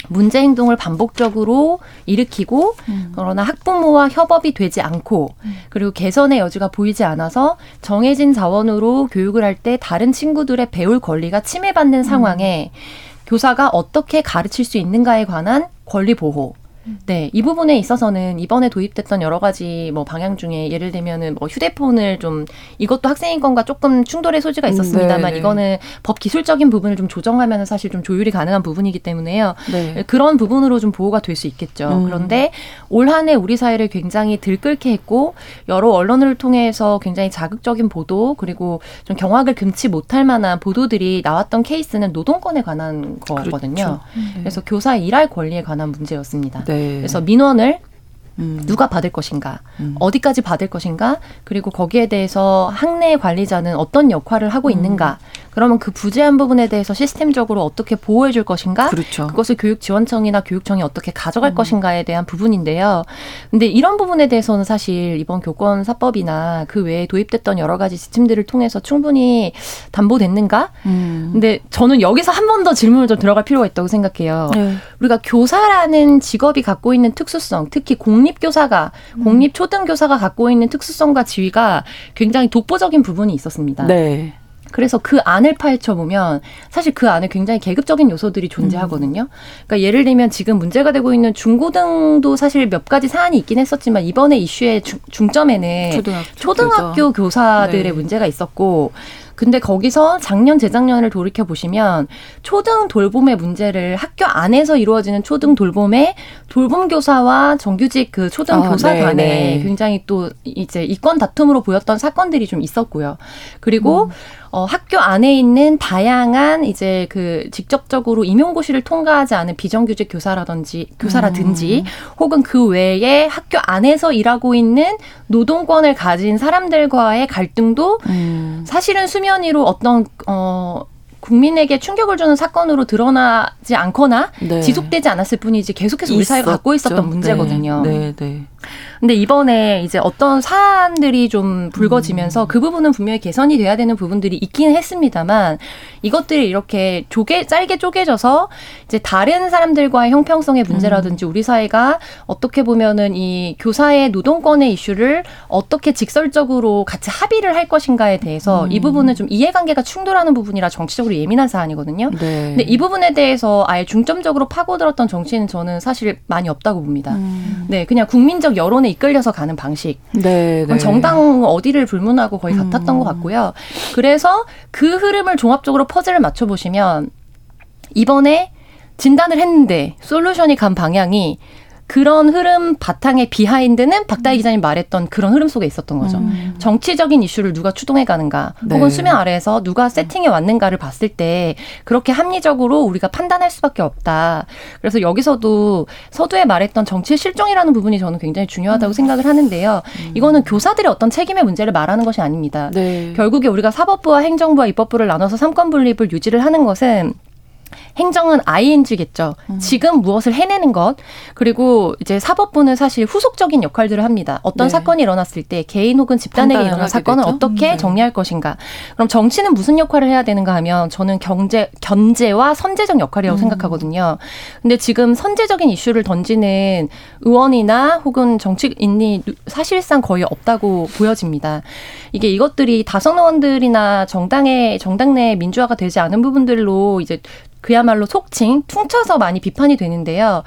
문제 행동을 반복적으로 일으키고 음. 그러나 학부모와 협업이 되지 않고 음. 그리고 개선의 여지가 보이지 않아서 정해진 자원으로 교육을 할 때 다른 친구들의 배울 권리가 침해받는 상황에 음. 교사가 어떻게 가르칠 수 있는가에 관한 권리 보호 네, 이 부분에 있어서는 이번에 도입됐던 여러 가지 뭐 방향 중에 예를 들면은 뭐 휴대폰을 좀 이것도 학생인권과 조금 충돌의 소지가 음, 있었습니다만 네, 네. 이거는 법 기술적인 부분을 좀 조정하면 사실 좀 조율이 가능한 부분이기 때문에요. 네. 그런 부분으로 좀 보호가 될 수 있겠죠. 음. 그런데 올 한 해 우리 사회를 굉장히 들끓게 했고 여러 언론을 통해서 굉장히 자극적인 보도 그리고 좀 경악을 금치 못할 만한 보도들이 나왔던 케이스는 노동권에 관한 거거든요. 그렇죠. 네. 그래서 교사 일할 권리에 관한 문제였습니다. 네. 그래서 민원을 음. 누가 받을 것인가, 음. 어디까지 받을 것인가, 그리고 거기에 대해서 학내 관리자는 어떤 역할을 하고 음. 있는가. 그러면 그 부재한 부분에 대해서 시스템적으로 어떻게 보호해 줄 것인가? 그렇죠. 그것을 교육지원청이나 교육청이 어떻게 가져갈 음. 것인가에 대한 부분인데요. 근데 이런 부분에 대해서는 사실 이번 교권 사법이나 그 외에 도입됐던 여러 가지 지침들을 통해서 충분히 담보됐는가? 음. 근데 저는 여기서 한 번 더 질문을 좀 들어갈 필요가 있다고 생각해요. 네. 우리가 교사라는 직업이 갖고 있는 특수성, 특히 공립 교사가, 음. 공립초등교사가 갖고 있는 특수성과 지위가 굉장히 독보적인 부분이 있었습니다. 네. 그래서 그 안을 파헤쳐 보면 사실 그 안에 굉장히 계급적인 요소들이 존재하거든요. 그러니까 예를 들면 지금 문제가 되고 있는 중고등도 사실 몇 가지 사안이 있긴 했었지만 이번에 이슈의 중, 점에는 초등학교, 초등학교 교사들의 네. 문제가 있었고 근데 거기서 작년 재작년을 돌이켜 보시면 초등 돌봄의 문제를 학교 안에서 이루어지는 초등 돌봄의 돌봄 교사와 정규직 그 초등 아, 교사 네, 간에 네. 굉장히 또 이제 이권 다툼으로 보였던 사건들이 좀 있었고요. 그리고 음. 어, 학교 안에 있는 다양한 이제 그 직접적으로 임용고시를 통과하지 않은 비정규직 교사라든지 교사라든지 음. 혹은 그 외에 학교 안에서 일하고 있는 노동권을 가진 사람들과의 갈등도 음. 사실은 수면 위로 어떤 어 국민에게 충격을 주는 사건으로 드러나지 않거나 네. 지속되지 않았을 뿐이지 계속해서 우리 사회가 갖고 있었던 문제거든요. 네, 네. 네. 근데 이번에 이제 어떤 사안들이 좀 불거지면서 음. 그 부분은 분명히 개선이 돼야 되는 부분들이 있긴 했습니다만 이것들이 이렇게 쪼개 짧게 쪼개져서 이제 다른 사람들과의 형평성의 문제라든지 음. 우리 사회가 어떻게 보면은 이 교사의 노동권의 이슈를 어떻게 직설적으로 같이 합의를 할 것인가에 대해서 음. 이 부분은 좀 이해관계가 충돌하는 부분이라 정치적으로 예민한 사안이거든요. 네. 근데 이 부분에 대해서 아예 중점적으로 파고들었던 정치는 저는 사실 많이 없다고 봅니다. 음. 네, 그냥 국민적 여론에 이끌려서 가는 방식. 네, 네. 정당 어디를 불문하고 거의 음. 같았던 것 같고요. 그래서 그 흐름을 종합적으로 퍼즐을 맞춰 보시면 이번에 진단을 했는데 솔루션이 간 방향이 그런 흐름 바탕의 비하인드는 박다희 기자님 말했던 그런 흐름 속에 있었던 거죠. 음. 정치적인 이슈를 누가 추동해 가는가, 네. 혹은 수면 아래에서 누가 세팅해 왔는가를 봤을 때 그렇게 합리적으로 우리가 판단할 수밖에 없다. 그래서 여기서도 서두에 말했던 정치 실종이라는 부분이 저는 굉장히 중요하다고 음. 생각을 하는데요. 음. 이거는 교사들의 어떤 책임의 문제를 말하는 것이 아닙니다. 네. 결국에 우리가 사법부와 행정부와 입법부를 나눠서 삼권 분립을 유지를 하는 것은 행정은 ing겠죠. 음. 지금 무엇을 해내는 것 그리고 이제 사법부는 사실 후속적인 역할들을 합니다. 어떤 네. 사건이 일어났을 때 개인 혹은 집단에게 일어난 사건을 되죠? 어떻게 네. 정리할 것인가. 그럼 정치는 무슨 역할을 해야 되는가 하면 저는 경제 견제와 선제적 역할이라고 음. 생각하거든요. 근데 지금 선제적인 이슈를 던지는 의원이나 혹은 정치인이 사실상 거의 없다고 보여집니다. 이게 이것들이 다선 의원들이나 정당의 정당 내 민주화가 되지 않은 부분들로 이제 그야 말로 속칭 퉁쳐서 많이 비판이 되는데요.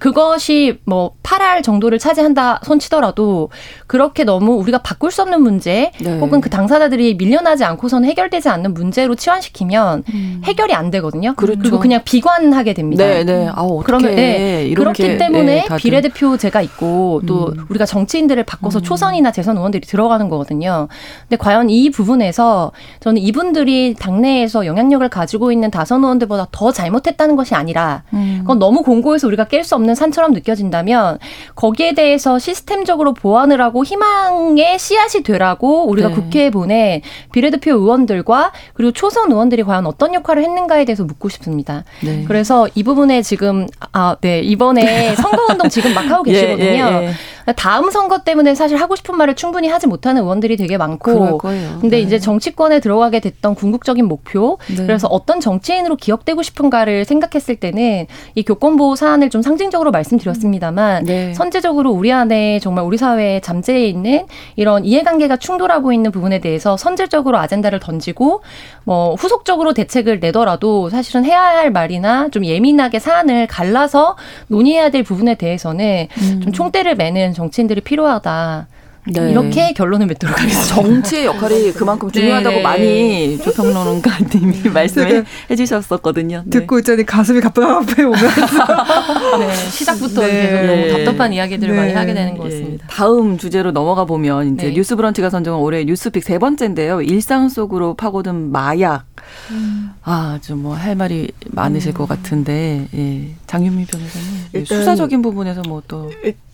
그것이 뭐 8할 정도를 차지한다 손치더라도 그렇게 너무 우리가 바꿀 수 없는 문제 네. 혹은 그 당사자들이 밀려나지 않고서는 해결되지 않는 문제로 치환시키면 음. 해결이 안 되거든요. 그렇죠. 그리고 그냥 비관하게 됩니다. 네, 네. 아, 그러면 네. 그렇기 때문에 네, 비례대표제가 있고 또 음. 우리가 정치인들을 바꿔서 음. 초선이나 재선 의원들이 들어가는 거거든요. 근데 과연 이 부분에서 저는 이분들이 당내에서 영향력을 가지고 있는 다선 의원들보다 더 잘못했다는 것이 아니라 음. 그건 너무 공고해서 우리가 깰 수 없는 없는 산처럼 느껴진다면 거기에 대해서 시스템적으로 보완을 하고 희망의 씨앗이 되라고 우리가 네. 국회에 보내 비례대표 의원들과 그리고 초선 의원들이 과연 어떤 역할을 했는가에 대해서 묻고 싶습니다. 네. 그래서 이 부분에 지금 아, 네, 이번에 *laughs* 선거운동 지금 막 하고 계시거든요. 예, 예, 예. 다음 선거 때문에 사실 하고 싶은 말을 충분히 하지 못하는 의원들이 되게 많고 근데 네. 이제 정치권에 들어가게 됐던 궁극적인 목표 네. 그래서 어떤 정치인으로 기억되고 싶은가를 생각했을 때는 이 교권보호 사안을 좀 상징적으로 말씀드렸습니다만 네. 선제적으로 우리 안에 정말 우리 사회에 잠재해 있는 이런 이해관계가 충돌하고 있는 부분에 대해서 선제적으로 아젠다를 던지고 뭐 후속적으로 대책을 내더라도 사실은 해야 할 말이나 좀 예민하게 사안을 갈라서 논의해야 될 부분에 대해서는 음. 좀 총대를 매는 정치인들이 필요하다. 네. 이렇게 결론을 맺도록 하겠습니다. 정치의 역할이 *laughs* 그만큼 중요하다고 네. 많이 조평론가님이 *laughs* 말씀해 네. 주셨었거든요. 네. 듣고 있자니 가슴이 갑갑해 오면서 *laughs* 네, 시작부터 네. 계속 너무 답답한 이야기들을 많이 하게 되는 것 같습니다. 다음 주제로 넘어가 보면 이제 뉴스 브런치가 선정한 올해 뉴스픽 세 번째인데요. 일상 속으로 파고든 마약. 음. 아, 좀 뭐 할 말이 많으실 음. 것 같은데 예. 장윤미 변호사님 수사적인 부분에서 뭐또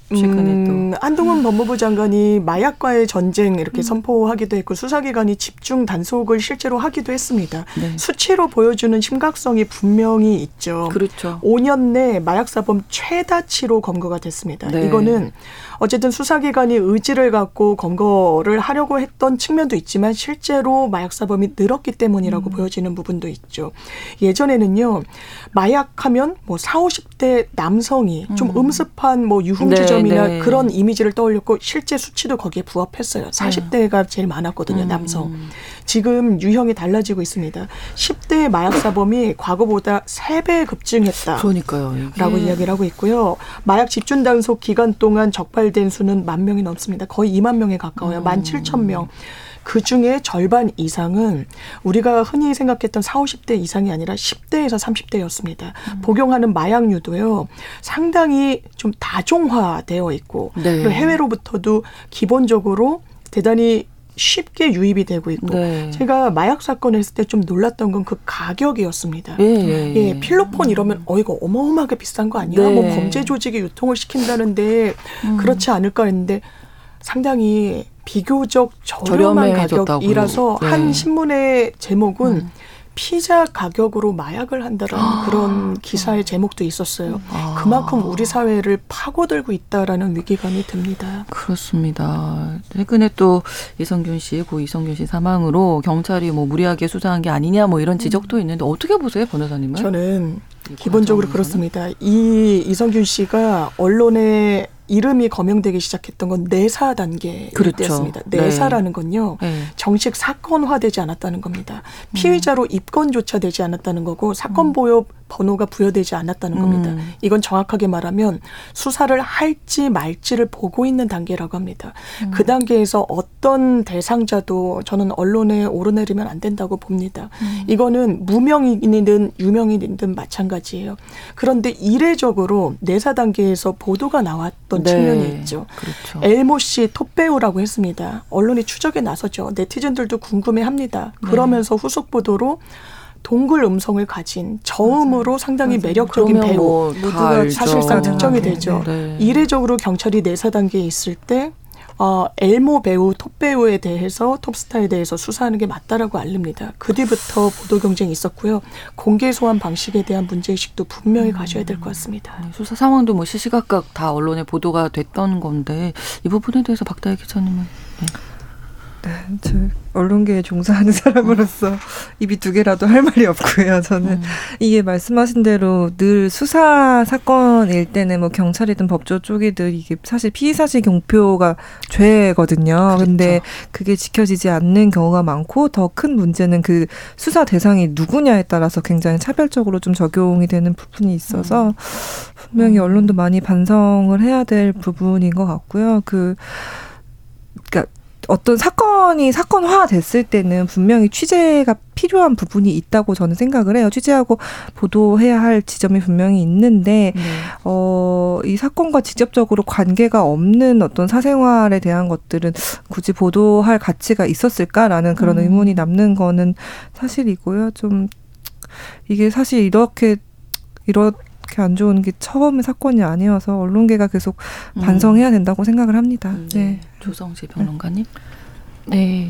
최근에 음, 또 한동훈 법무부 장관이 마약과의 전쟁 이렇게 음. 선포하기도 했고 수사기관이 집중 단속을 실제로 하기도 했습니다. 네. 수치로 보여주는 심각성이 분명히 있죠. 그렇죠. 5년 내 마약사범 최다치로 검거가 됐습니다. 네. 이거는 어쨌든 수사기관이 의지를 갖고 검거를 하려고 했던 측면도 있지만 실제로 마약사범이 늘었기 때문이라고 음. 보여지는 부분도 있죠. 예전에는요, 마약하면 뭐 4, 50대 남성이 음. 좀 음 습한 뭐 유흥지점이나 네, 네. 그런 이미지를 떠올렸고 실제 수치도 거기에 부합했어요. 40대가 제일 많았거든요, 음. 남성. 지금 유형이 달라지고 있습니다. 10대 마약 사범이 과거보다 3배 급증했다. 그러니까요. 라고 이야기를 하고 있고요. 마약 집중 단속 기간 동안 적발된 수는 만 명이 넘습니다. 거의 2만 명에 가까워요. 음. 만 7천 명. 그 중에 절반 이상은 우리가 흔히 생각했던 4, 50대 이상이 아니라 10대에서 30대였습니다. 음. 복용하는 마약류도요, 상당히 좀 다종화되어 있고, 네. 그리고 해외로부터도 기본적으로 대단히 쉽게 유입이 되고 있고 네. 제가 마약 사건 했을 때 좀 놀랐던 건 그 가격이었습니다. 예, 예, 예. 예, 필로폰 이러면 어 이거 어마어마하게 비싼 거 아니야? 네. 뭐 범죄 조직이 유통을 시킨다는데 음. 그렇지 않을까 했는데 상당히 비교적 저렴한 가격이라서 네. 한 신문의 제목은 음. 피자 가격으로 마약을 한다라는 아. 그런 기사의 제목도 있었어요. 아. 그만큼 우리 사회를 파고들고 있다라는 위기감이 듭니다. 그렇습니다. 최근에 또 이성균 씨, 고 이성균 씨 사망으로 경찰이 뭐 무리하게 수사한 게 아니냐 뭐 이런 지적도 있는데 어떻게 보세요, 변호사님은? 저는 기본적으로 그렇습니다. 이 이성균 씨가 언론에 이름이 거명되기 시작했던 건 내사 단계 그렇죠. 때였습니다. 네. 내사라는 건요 네. 정식 사건화되지 않았다는 겁니다. 피의자로 음. 입건조차 되지 않았다는 거고 사건 음. 보여 번호가 부여되지 않았다는 겁니다. 음. 이건 정확하게 말하면 수사를 할지 말지를 보고 있는 단계라고 합니다. 음. 그 단계에서 어떤 대상자도 저는 언론에 오르내리면 안 된다고 봅니다. 음. 이거는 무명인이든 유명인이든 마찬가지예요. 그런데 이례적으로 내사 단계에서 보도가 나왔던 네. 측면이 있죠. 그렇죠. 엘모 씨 톱배우라고 했습니다. 언론이 추적에 나서죠. 네티즌들도 궁금해합니다. 네. 그러면서 네. 후속 보도로 동굴 음성을 가진 저음으로 맞아요. 상당히 맞아요. 매력적인 배우 뭐 모두가 사실상 특정이 네. 되죠. 네. 이례적으로 경찰이 내사 단계에 있을 때 어, 엘모 배우, 톱 배우에 대해서 톱스타에 대해서 수사하는 게 맞다라고 알립니다. 그 뒤부터 보도 경쟁이 있었고요. 공개 소환 방식에 대한 문제의식도 분명히 음. 가져야 될 것 같습니다. 네, 수사 상황도 뭐 시시각각 다 언론에 보도가 됐던 건데 이 부분에 대해서 박다혜 기자님은 네. 네, *laughs* 저 언론계에 종사하는 사람으로서 *laughs* 입이 두 개라도 할 말이 없고요. 저는 음. 이게 말씀하신 대로 늘 수사 사건일 때는 뭐 경찰이든 법조 쪽이든 이게 사실 피의 사실 경표가 죄거든요. 그렇죠. 근데 그게 지켜지지 않는 경우가 많고 더 큰 문제는 그 수사 대상이 누구냐에 따라서 굉장히 차별적으로 좀 적용이 되는 부분이 있어서 음. 분명히 언론도 많이 반성을 해야 될 부분인 것 같고요. 그 어떤 사건이 사건화 됐을 때는 분명히 취재가 필요한 부분이 있다고 저는 생각을 해요. 취재하고 보도해야 할 지점이 분명히 있는데, 네. 어, 이 사건과 직접적으로 관계가 없는 어떤 사생활에 대한 것들은 굳이 보도할 가치가 있었을까라는 그런 음. 의문이 남는 거는 사실이고요. 좀, 이게 사실 이렇게, 이 렇게 안 좋은 게 처음의 사건이 아니어서 언론계가 계속 음. 반성해야 된다고 생각을 합니다. 음, 네. 네. 조성재 평론가님. 네,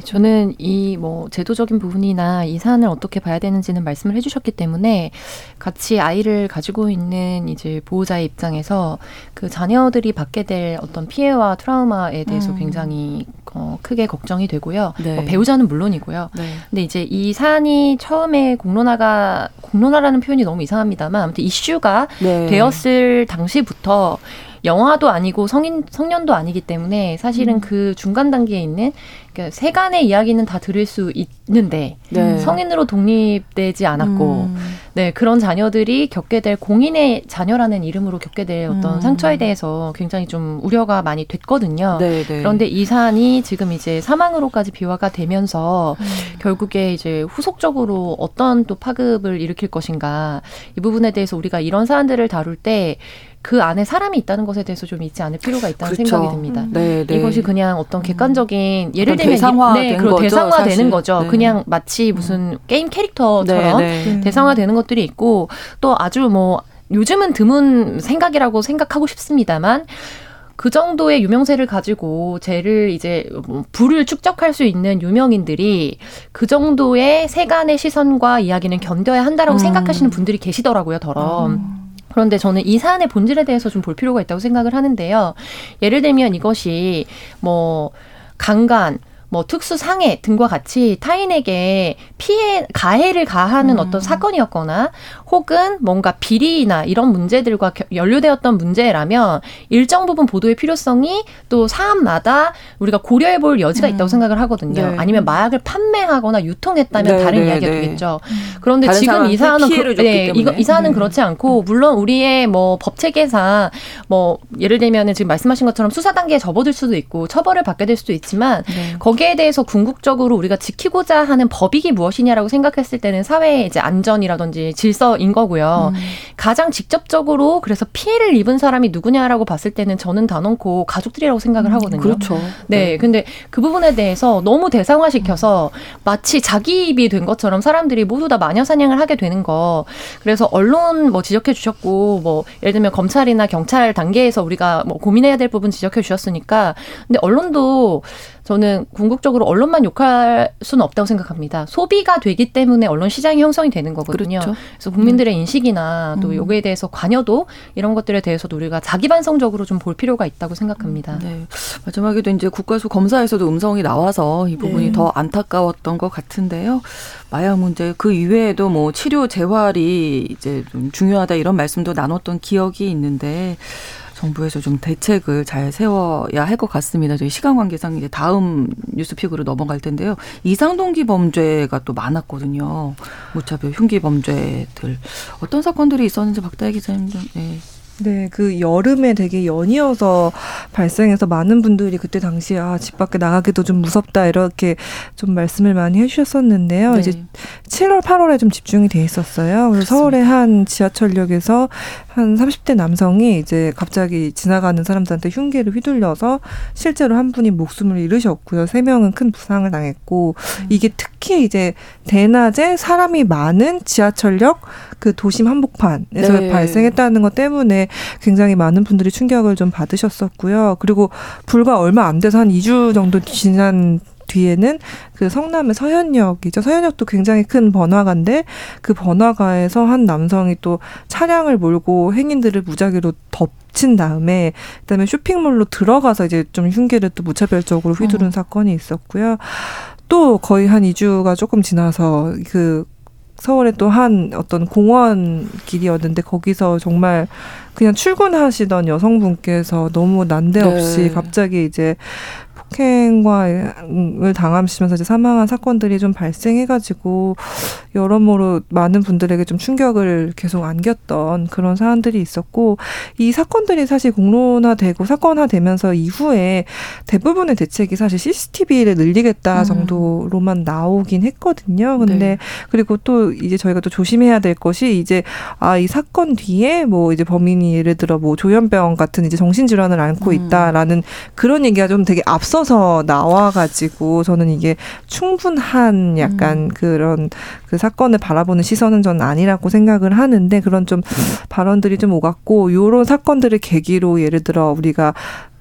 저는 이 뭐 제도적인 부분이나 이 사안을 어떻게 봐야 되는지는 말씀을 해주셨기 때문에 같이 아이를 가지고 있는 이제 보호자의 입장에서 그 자녀들이 받게 될 어떤 피해와 트라우마에 대해서 음. 굉장히 어, 크게 걱정이 되고요. 네. 뭐 배우자는 물론이고요. 네. 근데 이제 이 사안이 처음에 공론화가 공론화라는 표현이 너무 이상합니다만 아무튼 이슈가 네. 되었을 당시부터 영화도 아니고 성인 성년도 아니기 때문에 사실은 음. 그 중간 단계에 있는 그러니까 세간의 이야기는 다 들을 수 있는데 네. 성인으로 독립되지 않았고 음. 네 그런 자녀들이 겪게 될 공인의 자녀라는 이름으로 겪게 될 어떤 음. 상처에 대해서 굉장히 좀 우려가 많이 됐거든요. 네, 네. 그런데 이 사안이 지금 이제 사망으로까지 비화가 되면서 음. 결국에 이제 후속적으로 어떤 또 파급을 일으킬 것인가 이 부분에 대해서 우리가 이런 사안들을 다룰 때 그 안에 사람이 있다는 것에 대해서 좀 잊지 않을 필요가 있다는 그렇죠. 생각이 듭니다. 음. 네, 네. 이것이 그냥 어떤 음. 객관적인 예를 들면 대상화 네, 그리고 대상화되는 거죠. 네. 그냥 마치 무슨 음. 게임 캐릭터처럼 네, 네. 대상화되는 것들이 있고 또 아주 뭐 요즘은 드문 생각이라고 생각하고 싶습니다만 그 정도의 유명세를 가지고 쟤를 이제 뭐 부를 축적할 수 있는 유명인들이 그 정도의 세간의 시선과 이야기는 견뎌야 한다라고 음. 생각하시는 분들이 계시더라고요, 더러. 음. 그런데 저는 이 사안의 본질에 대해서 좀 볼 필요가 있다고 생각을 하는데요. 예를 들면 이것이 뭐 강간, 뭐 특수 상해 등과 같이 타인에게 피해 가해를 가하는 음. 어떤 사건이었거나 혹은 뭔가 비리나 이런 문제들과 연루되었던 문제라면 일정 부분 보도의 필요성이 또 사안마다 우리가 고려해 볼 여지가 있다고 음. 생각을 하거든요. 네. 아니면 마약을 판매하거나 유통했다면 네, 다른 네, 이야기가 네. 되겠죠. 음. 그런데 지금 이 사안은 그, 네, 이거 이 사안은 음. 그렇지 않고 물론 우리의 뭐 법 체계상 뭐 예를 들면은 지금 말씀하신 것처럼 수사 단계에 접어들 수도 있고 처벌을 받게 될 수도 있지만 네. 거기에 대해서 궁극적으로 우리가 지키고자 하는 법익이 무엇이냐라고 생각했을 때는 사회의 이제 안전이라든지 질서인 거고요. 음. 가장 직접적으로 그래서 피해를 입은 사람이 누구냐라고 봤을 때는 저는 단언코 가족들이라고 생각을 음, 하거든요. 그렇죠. 네, 네. 근데 그 부분에 대해서 너무 대상화시켜서 마치 자기 입이 된 것처럼 사람들이 모두 다 마녀 사냥을 하게 되는 거. 그래서 언론 뭐 지적해 주셨고 뭐 예를 들면 검찰이나 경찰 단계에서 우리가 뭐 고민해야 될 부분 지적해 주셨으니까 근데 언론도 저는 궁극적으로 언론만 욕할 수는 없다고 생각합니다. 소비가 되기 때문에 언론 시장이 형성이 되는 거거든요. 그렇죠. 그래서 국민들의 음. 인식이나 또 음. 요거에 대해서 관여도 이런 것들에 대해서도 우리가 자기 반성적으로 좀 볼 필요가 있다고 생각합니다. 네. 마지막에도 이제 국가수 검사에서도 음성이 나와서 이 부분이 네. 더 안타까웠던 것 같은데요. 마약 문제 그 이외에도 뭐 치료 재활이 이제 좀 중요하다 이런 말씀도 나눴던 기억이 있는데 정부에서 좀 대책을 잘 세워야 할 것 같습니다. 저희 시간 관계상 이제 다음 뉴스픽으로 넘어갈 텐데요. 이상동기 범죄가 또 많았거든요. 무차별 흉기 범죄들 어떤 사건들이 있었는지 박다혜 기자님 좀. 네. 네, 그 여름에 되게 연이어서 발생해서 많은 분들이 그때 당시에 아, 집 밖에 나가기도 좀 무섭다 이렇게 좀 말씀을 많이 해주셨었는데요. 네. 이제 7월, 8월에 좀 집중이 돼 있었어요. 그래서 서울의 한 지하철역에서 한 30대 남성이 이제 갑자기 지나가는 사람들한테 흉기를 휘둘려서 실제로 한 분이 목숨을 잃으셨고요. 세 명은 큰 부상을 당했고 음. 이게 특히 이제 대낮에 사람이 많은 지하철역 그 도심 한복판에서 네. 발생했다는 것 때문에 굉장히 많은 분들이 충격을 좀 받으셨었고요. 그리고 불과 얼마 안 돼서 한 2주 정도 지난 뒤에는 그 성남의 서현역이죠. 서현역도 굉장히 큰 번화가인데 그 번화가에서 한 남성이 또 차량을 몰고 행인들을 무작위로 덮친 다음에 그다음에 쇼핑몰로 들어가서 이제 좀 흉기를 또 무차별적으로 휘두른 어. 사건이 있었고요. 또 거의 한 2주가 조금 지나서 그 서울에 또한 어떤 공원 길이었는데 거기서 정말 그냥 출근하시던 여성분께서 너무 난데없이 네. 갑자기 이제 폭행과를 당하시면서 이제 사망한 사건들이 좀 발생해가지고 여러모로 많은 분들에게 좀 충격을 계속 안겼던 그런 사안들이 있었고 이 사건들이 사실 공론화되고 사건화되면서 이후에 대부분의 대책이 사실 CCTV를 늘리겠다 음. 정도로만 나오긴 했거든요. 근데 네. 그리고 또 이제 저희가 또 조심해야 될 것이 이제 아 이 사건 뒤에 뭐 이제 범인이 예를 들어 뭐 조현병 같은 이제 정신질환을 앓고 음. 있다라는 그런 얘기가 좀 되게 앞서 섞어서 나와가지고 저는 이게 충분한 약간 음. 그런 그 사건을 바라보는 시선은 저는 아니라고 생각을 하는데 그런 좀 발언들이 좀 오갔고 요런 사건들을 계기로 예를 들어 우리가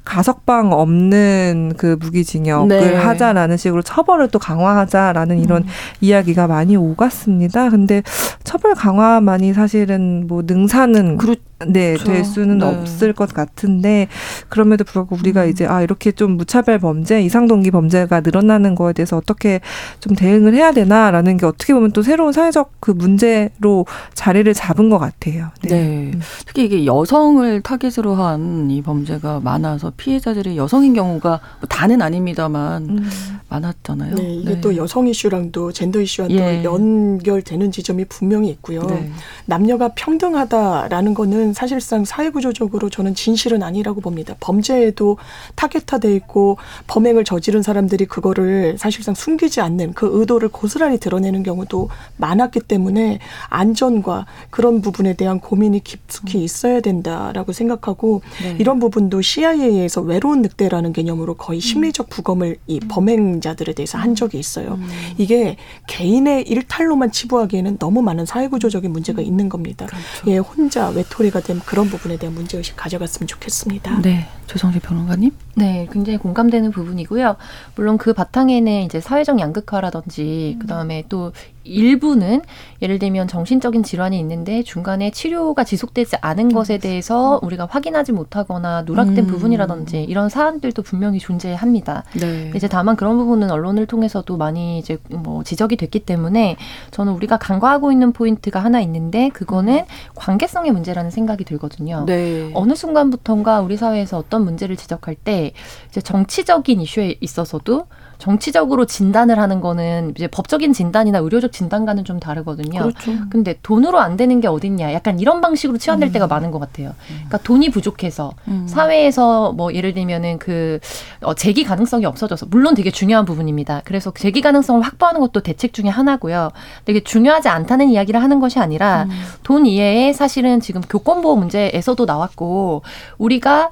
가석방 없는 그 무기징역을 네. 하자라는 식으로 처벌을 또 강화하자라는 이런 음. 이야기가 많이 오갔습니다. 근데 처벌 강화만이 사실은 뭐 능사는 그렇 네, 그렇죠. 될 수는 네. 없을 것 같은데 그럼에도 불구하고 우리가 음. 이제 아 이렇게 좀 무차별 범죄, 이상동기 범죄가 늘어나는 거에 대해서 어떻게 좀 대응을 해야 되나라는 게 어떻게 보면 또 새로운 사회적 그 문제로 자리를 잡은 것 같아요. 네. 네. 특히 이게 여성을 타겟으로 한 이 범죄가 많아서 피해자들이 여성인 경우가 뭐 다는 아닙니다만 음. 많았잖아요. 네, 이게 네. 또 여성 이슈랑도 젠더 이슈와도 예. 연결되는 지점이 분명히 있고요. 네. 남녀가 평등하다라는 거는 사실상 사회구조적으로 저는 진실은 아니라고 봅니다. 범죄에도 타겟화돼 있고 범행을 저지른 사람들이 그거를 사실상 숨기지 않는 그 의도를 고스란히 드러내는 경우도 많았기 때문에 안전과 그런 부분에 대한 고민이 깊숙이 있어야 된다라고 생각하고 네. 이런 부분도 CIA에서 외로운 늑대라는 개념으로 거의 심리적 부검을 이 범행자들에 대해서 한 적이 있어요. 음. 이게 개인의 일탈로만 치부하기에는 너무 많은 사회구조적인 문제가 있는 겁니다. 그렇죠. 예, 혼자 외톨이가 문제가 된 그런 부분에 대한 문제의식 가져갔으면 좋겠습니다. 네. 조성실 평론가님? 네, 굉장히 공감되는 부분이고요. 물론 그 바탕에는 이제 사회적 양극화라든지, 그 다음에 또 일부는 예를 들면 정신적인 질환이 있는데 중간에 치료가 지속되지 않은 것에 대해서 우리가 확인하지 못하거나 누락된 음. 부분이라든지 이런 사안들도 분명히 존재합니다. 네. 이제 다만 그런 부분은 언론을 통해서도 많이 이제 뭐 지적이 됐기 때문에 저는 우리가 간과하고 있는 포인트가 하나 있는데 그거는 관계성의 문제라는 생각이 들거든요. 네. 어느 순간부터인가 우리 사회에서 어떤 문제를 지적할 때 이제 정치적인 이슈에 있어서도 정치적으로 진단을 하는 거는 이제 법적인 진단이나 의료적 진단과는 좀 다르거든요. 그렇죠. 근데 돈으로 안 되는 게 어딨냐. 약간 이런 방식으로 치환될 음. 때가 많은 것 같아요. 그러니까 돈이 부족해서 음. 사회에서 뭐 예를 들면은 그 어, 재기 가능성이 없어져서 물론 되게 중요한 부분입니다. 그래서 재기 가능성을 확보하는 것도 대책 중에 하나고요. 되게 중요하지 않다는 이야기를 하는 것이 아니라 음. 돈 이외에 사실은 지금 교권보호 문제에서도 나왔고 우리가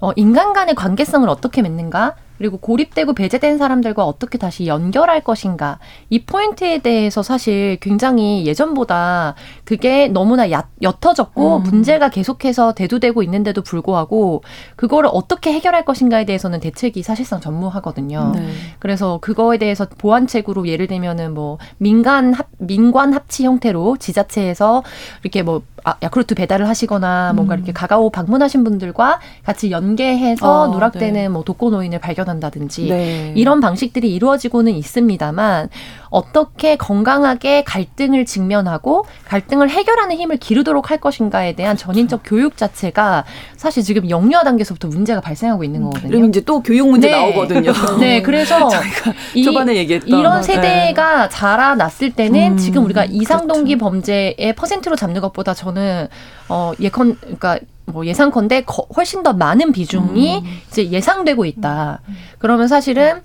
어, 인간 간의 관계성을 어떻게 맺는가? 그리고 고립되고 배제된 사람들과 어떻게 다시 연결할 것인가 이 포인트에 대해서 사실 굉장히 예전보다 그게 너무나 얕, 옅어졌고 음. 문제가 계속해서 대두되고 있는데도 불구하고 그거를 어떻게 해결할 것인가에 대해서는 대책이 사실상 전무하거든요. 네. 그래서 그거에 대해서 보완책으로 예를 들면은 뭐 민간 합 민관 합치 형태로 지자체에서 이렇게 뭐 아, 야쿠르트 배달을 하시거나 뭔가 음. 이렇게 가가오 방문하신 분들과 같이 연계해서 어, 누락되는 네. 뭐 독거노인을 발견한다든지 네. 이런 방식들이 이루어지고는 있습니다만 어떻게 건강하게 갈등을 직면하고 갈등을 해결하는 힘을 기르도록 할 것인가에 대한 그렇죠. 전인적 교육 자체가 사실 지금 영유아 단계에서부터 문제가 발생하고 있는 거거든요. 그럼 이제 또 교육 문제 네. 나오거든요. *laughs* 네, 그래서 *laughs* 이, 초반에 얘기했던 이런 세대가 네. 자라났을 때는 음, 지금 우리가 이상동기 그렇죠. 범죄의 퍼센트로 잡는 것보다 저는 어 예컨 그러니까 뭐 예상컨대 훨씬 더 많은 비중이 음. 이제 예상되고 있다. 그러면 사실은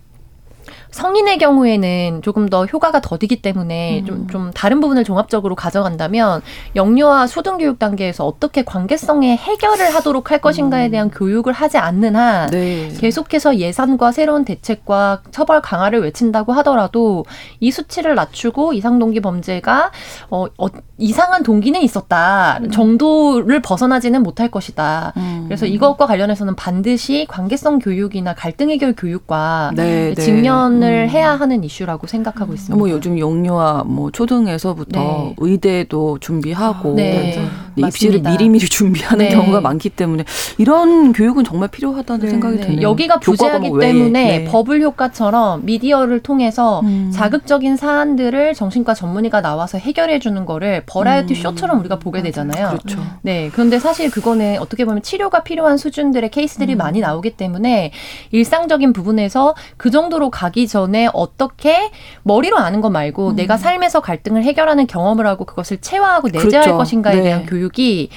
성인의 경우에는 조금 더 효과가 더디기 때문에 음. 좀, 좀 다른 부분을 종합적으로 가져간다면 영유아 초등 교육 단계에서 어떻게 관계성의 해결을 하도록 할 것인가에 음. 대한 음. 교육을 하지 않는 한 네. 계속해서 예산과 새로운 대책과 처벌 강화를 외친다고 하더라도 이 수치를 낮추고 이상 동기 범죄가 어, 어 이상한 동기는 있었다 음. 정도를 벗어나지는 못할 것이다. 음. 그래서 이것과 관련해서는 반드시 관계성 교육이나 갈등 해결 교육과 네, 네. 직면 접근을 음. 해야 하는 이슈라고 생각하고 음. 있습니다. 뭐 요즘 영유아 뭐 초등에서부터 네. 의대도 준비하고 네. 네. 입시를 미리미리 *laughs* 준비하는 네. 경우가 많기 때문에 이런 교육은 정말 필요하다는 네. 생각이 네. 드네요. 여기가 부재하기 때문에 버블 효과처럼 미디어를 통해서 음. 자극적인 사안들을 정신과 전문의가 나와서 해결해 주는 거를 버라이어티 음. 쇼처럼 우리가 보게 되잖아요. 그렇죠. 네. 그런데 사실 그거는 어떻게 보면 치료가 필요한 수준들의 케이스들이 음. 많이 나오기 때문에 일상적인 부분에서 그 정도로 가기 전에 어떻게 머리로 아는 거 말고 음. 내가 삶에서 갈등을 해결하는 경험을 하고 그것을 체화하고 내재할 그렇죠. 것인가에 네. 대한 교육이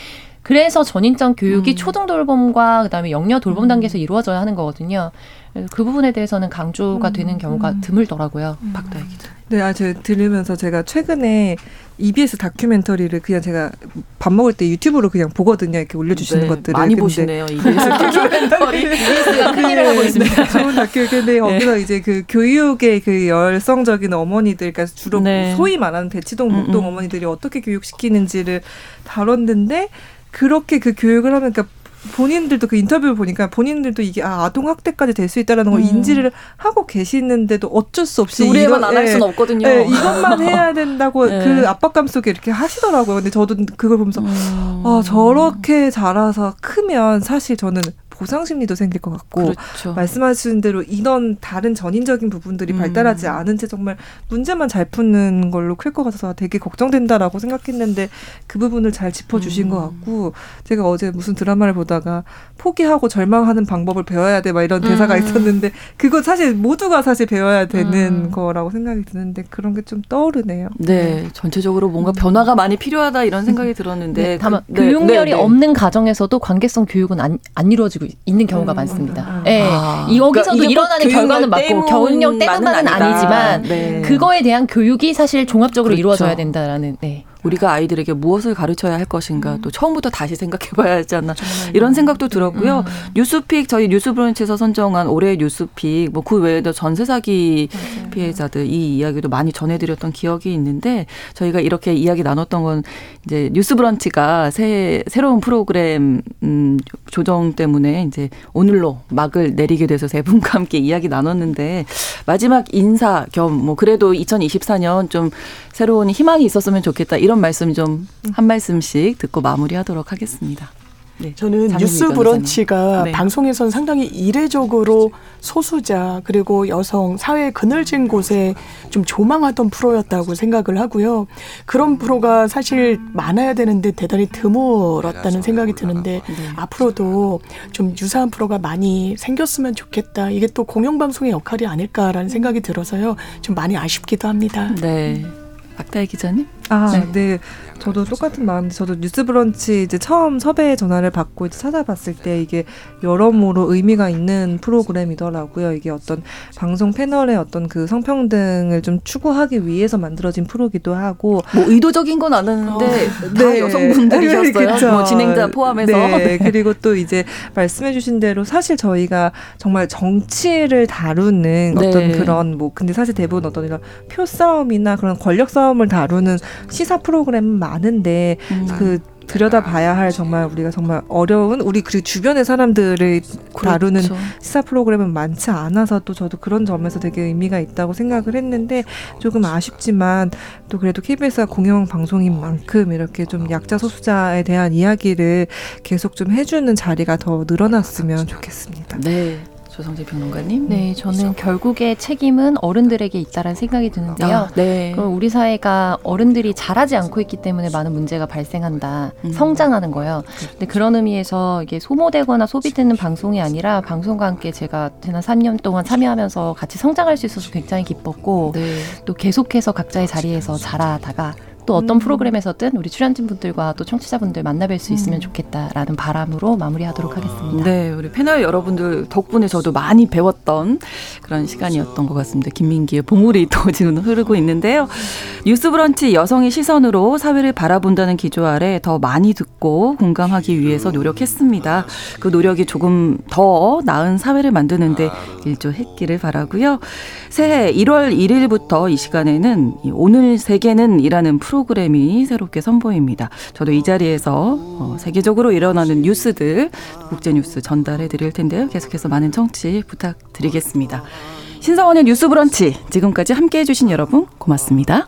그래서 전인적 교육이 음. 초등 돌봄과 그다음에 영여 돌봄 음. 단계에서 이루어져야 하는 거거든요. 그 부분에 대해서는 강조가 음. 되는 경우가 음. 드물더라고요. 음. 박다혜 기자. 네, 아, 제가 들으면서 제가 최근에 EBS 다큐멘터리를 그냥 제가 밥 먹을 때 유튜브로 그냥 보거든요. 이렇게 올려주시는 네, 것들을. 많이 보시네요. *laughs* EBS 다큐멘터리. EBS가 큰 일을 하고 있습니다. 좋은 다큐. 근데 *laughs* 네. 거기서 이제 그 교육의 그 열성적인 어머니들, 그러니까 주로 네. 소위 말하는 대치동, 목동 음, 음. 어머니들이 어떻게 교육시키는지를 다뤘는데 그렇게 그 교육을 하면 그러니까 본인들도 그 인터뷰를 보니까 본인들도 이게 아, 아동 학대까지 될 수 있다라는 걸 음. 인지를 하고 계시는데도 어쩔 수 없이 우리만 안 할 수는 없거든요. 네, 이것만 해야 된다고 *laughs* 네. 그 압박감 속에 이렇게 하시더라고요. 근데 저도 그걸 보면서 음. 아 저렇게 자라서 크면 사실 저는 보상 심리도 생길 것 같고 그렇죠. 말씀하신 대로 이런 다른 전인적인 부분들이 음. 발달하지 않은 채 정말 문제만 잘 푸는 걸로 클 것 같아서 되게 걱정된다라고 생각했는데 그 부분을 잘 짚어주신 음. 것 같고 제가 어제 무슨 드라마를 보다가 포기하고 절망하는 방법을 배워야 돼 막 이런 대사가 음. 있었는데 그거 사실 모두가 사실 배워야 되는 음. 거라고 생각이 드는데 그런 게 좀 떠오르네요. 네, 전체적으로 뭔가 변화가 많이 필요하다 이런 생각이 들었는데 네, 다만 그, 교육열이 네, 네. 없는 가정에서도 관계성 교육은 안, 안 이루어지고 있는 경우가 음, 많습니다. 음. 네. 아. 여기서도 그러니까 일어나는 결과는 맞고 겨울령 때문만은 아니지만 네. 그거에 대한 교육이 사실 종합적으로 그렇죠. 이루어져야 된다라는. 네. 우리가 아이들에게 무엇을 가르쳐야 할 것인가 음. 또 처음부터 다시 생각해봐야 하지 않나 이런 생각도 들었고요. 음. 뉴스픽 저희 뉴스브런치에서 선정한 올해 뉴스픽 뭐 그 외에도 전세 사기 피해자들 이 이야기도 많이 전해드렸던 기억이 있는데 저희가 이렇게 이야기 나눴던 건 이제 뉴스브런치가 새 새로운 프로그램 음, 조정 때문에 이제 오늘로 막을 내리게 돼서 세 분과 함께 이야기 나눴는데 마지막 인사 겸 뭐 그래도 2024년 좀 새로운 희망이 있었으면 좋겠다 이런 말씀 좀 한 말씀씩 듣고 마무리하도록 하겠습니다. 네. 저는 뉴스 브런치가 네. 방송에선 상당히 이례적으로 소수자 그리고 여성 사회 그늘진 곳에 좀 조망하던 프로였다고 생각을 하고요. 그런 프로가 사실 많아야 되는데 대단히 드물었다는 생각이 드는데 네. 앞으로도 좀 유사한 프로가 많이 생겼으면 좋겠다. 이게 또 공영방송의 역할이 아닐까라는 생각이 들어서요. 좀 많이 아쉽기도 합니다. 네. 박다혜 기자님? 아, 네. 네. 저도 똑같은 마음인데 저도 뉴스브런치 이제 처음 섭외 전화를 받고 이제 찾아봤을 때 이게 여러모로 의미가 있는 프로그램이더라고요. 이게 어떤 방송 패널의 어떤 그 성평등을 좀 추구하기 위해서 만들어진 프로기도 하고 뭐 의도적인 건 아는데 어, 다 네. 여성분들이셨어요. 뭐 진행자 포함해서. 네. 네. 그리고 또 이제 말씀해주신 대로 사실 저희가 정말 정치를 다루는 네. 어떤 그런 뭐 근데 사실 대부분 어떤 이런 표 싸움이나 그런 권력 싸움을 다루는 시사 프로그램은 많은데 음. 그 들여다봐야 할 정말 우리가 정말 어려운 우리 그 주변의 사람들을 그렇죠. 다루는 시사 프로그램은 많지 않아서 또 저도 그런 점에서 되게 의미가 있다고 생각을 했는데 조금 아쉽지만 또 그래도 KBS가 공영 방송인 만큼 이렇게 좀 약자 소수자에 대한 이야기를 계속 좀 해주는 자리가 더 늘어났으면 좋겠습니다. 네. 조성재 평론가님. 네, 저는 결국에 책임은 어른들에게 있다라는 생각이 드는데요. 아, 네. 그럼 우리 사회가 어른들이 잘하지 않고 있기 때문에 많은 문제가 발생한다. 음. 성장하는 거예요. 근데 그런 의미에서 이게 소모되거나 소비되는 방송이 아니라 방송과 함께 제가 지난 3년 동안 참여하면서 같이 성장할 수 있어서 굉장히 기뻤고 네. 또 계속해서 각자의 자리에서 자라다가 또 어떤 음. 프로그램에서든 우리 출연진 분들과 또 청취자분들 만나뵐 수 있으면 음. 좋겠다라는 바람으로 마무리하도록 하겠습니다. 네, 우리 패널 여러분들 덕분에 저도 많이 배웠던 그런 시간이었던 것 같습니다. 김민기의 봉우리 또 *laughs* 지금 흐르고 있는데요. 뉴스브런치 여성의 시선으로 사회를 바라본다는 기조 아래 더 많이 듣고 공감하기 위해서 노력했습니다. 그 노력이 조금 더 나은 사회를 만드는데 일조했기를 바라고요. 새해 1월 1일부터 이 시간에는 오늘 세계는 이라는 프로 프로그램이 새롭게 선보입니다. 저도 이 자리에서 어, 세계적으로 일어나는 뉴스들 국제 뉴스 전달해 드릴 텐데요. 계속해서 많은 청취 부탁드리겠습니다. 신성원의 뉴스 브런치 지금까지 함께 해 주신 여러분 고맙습니다.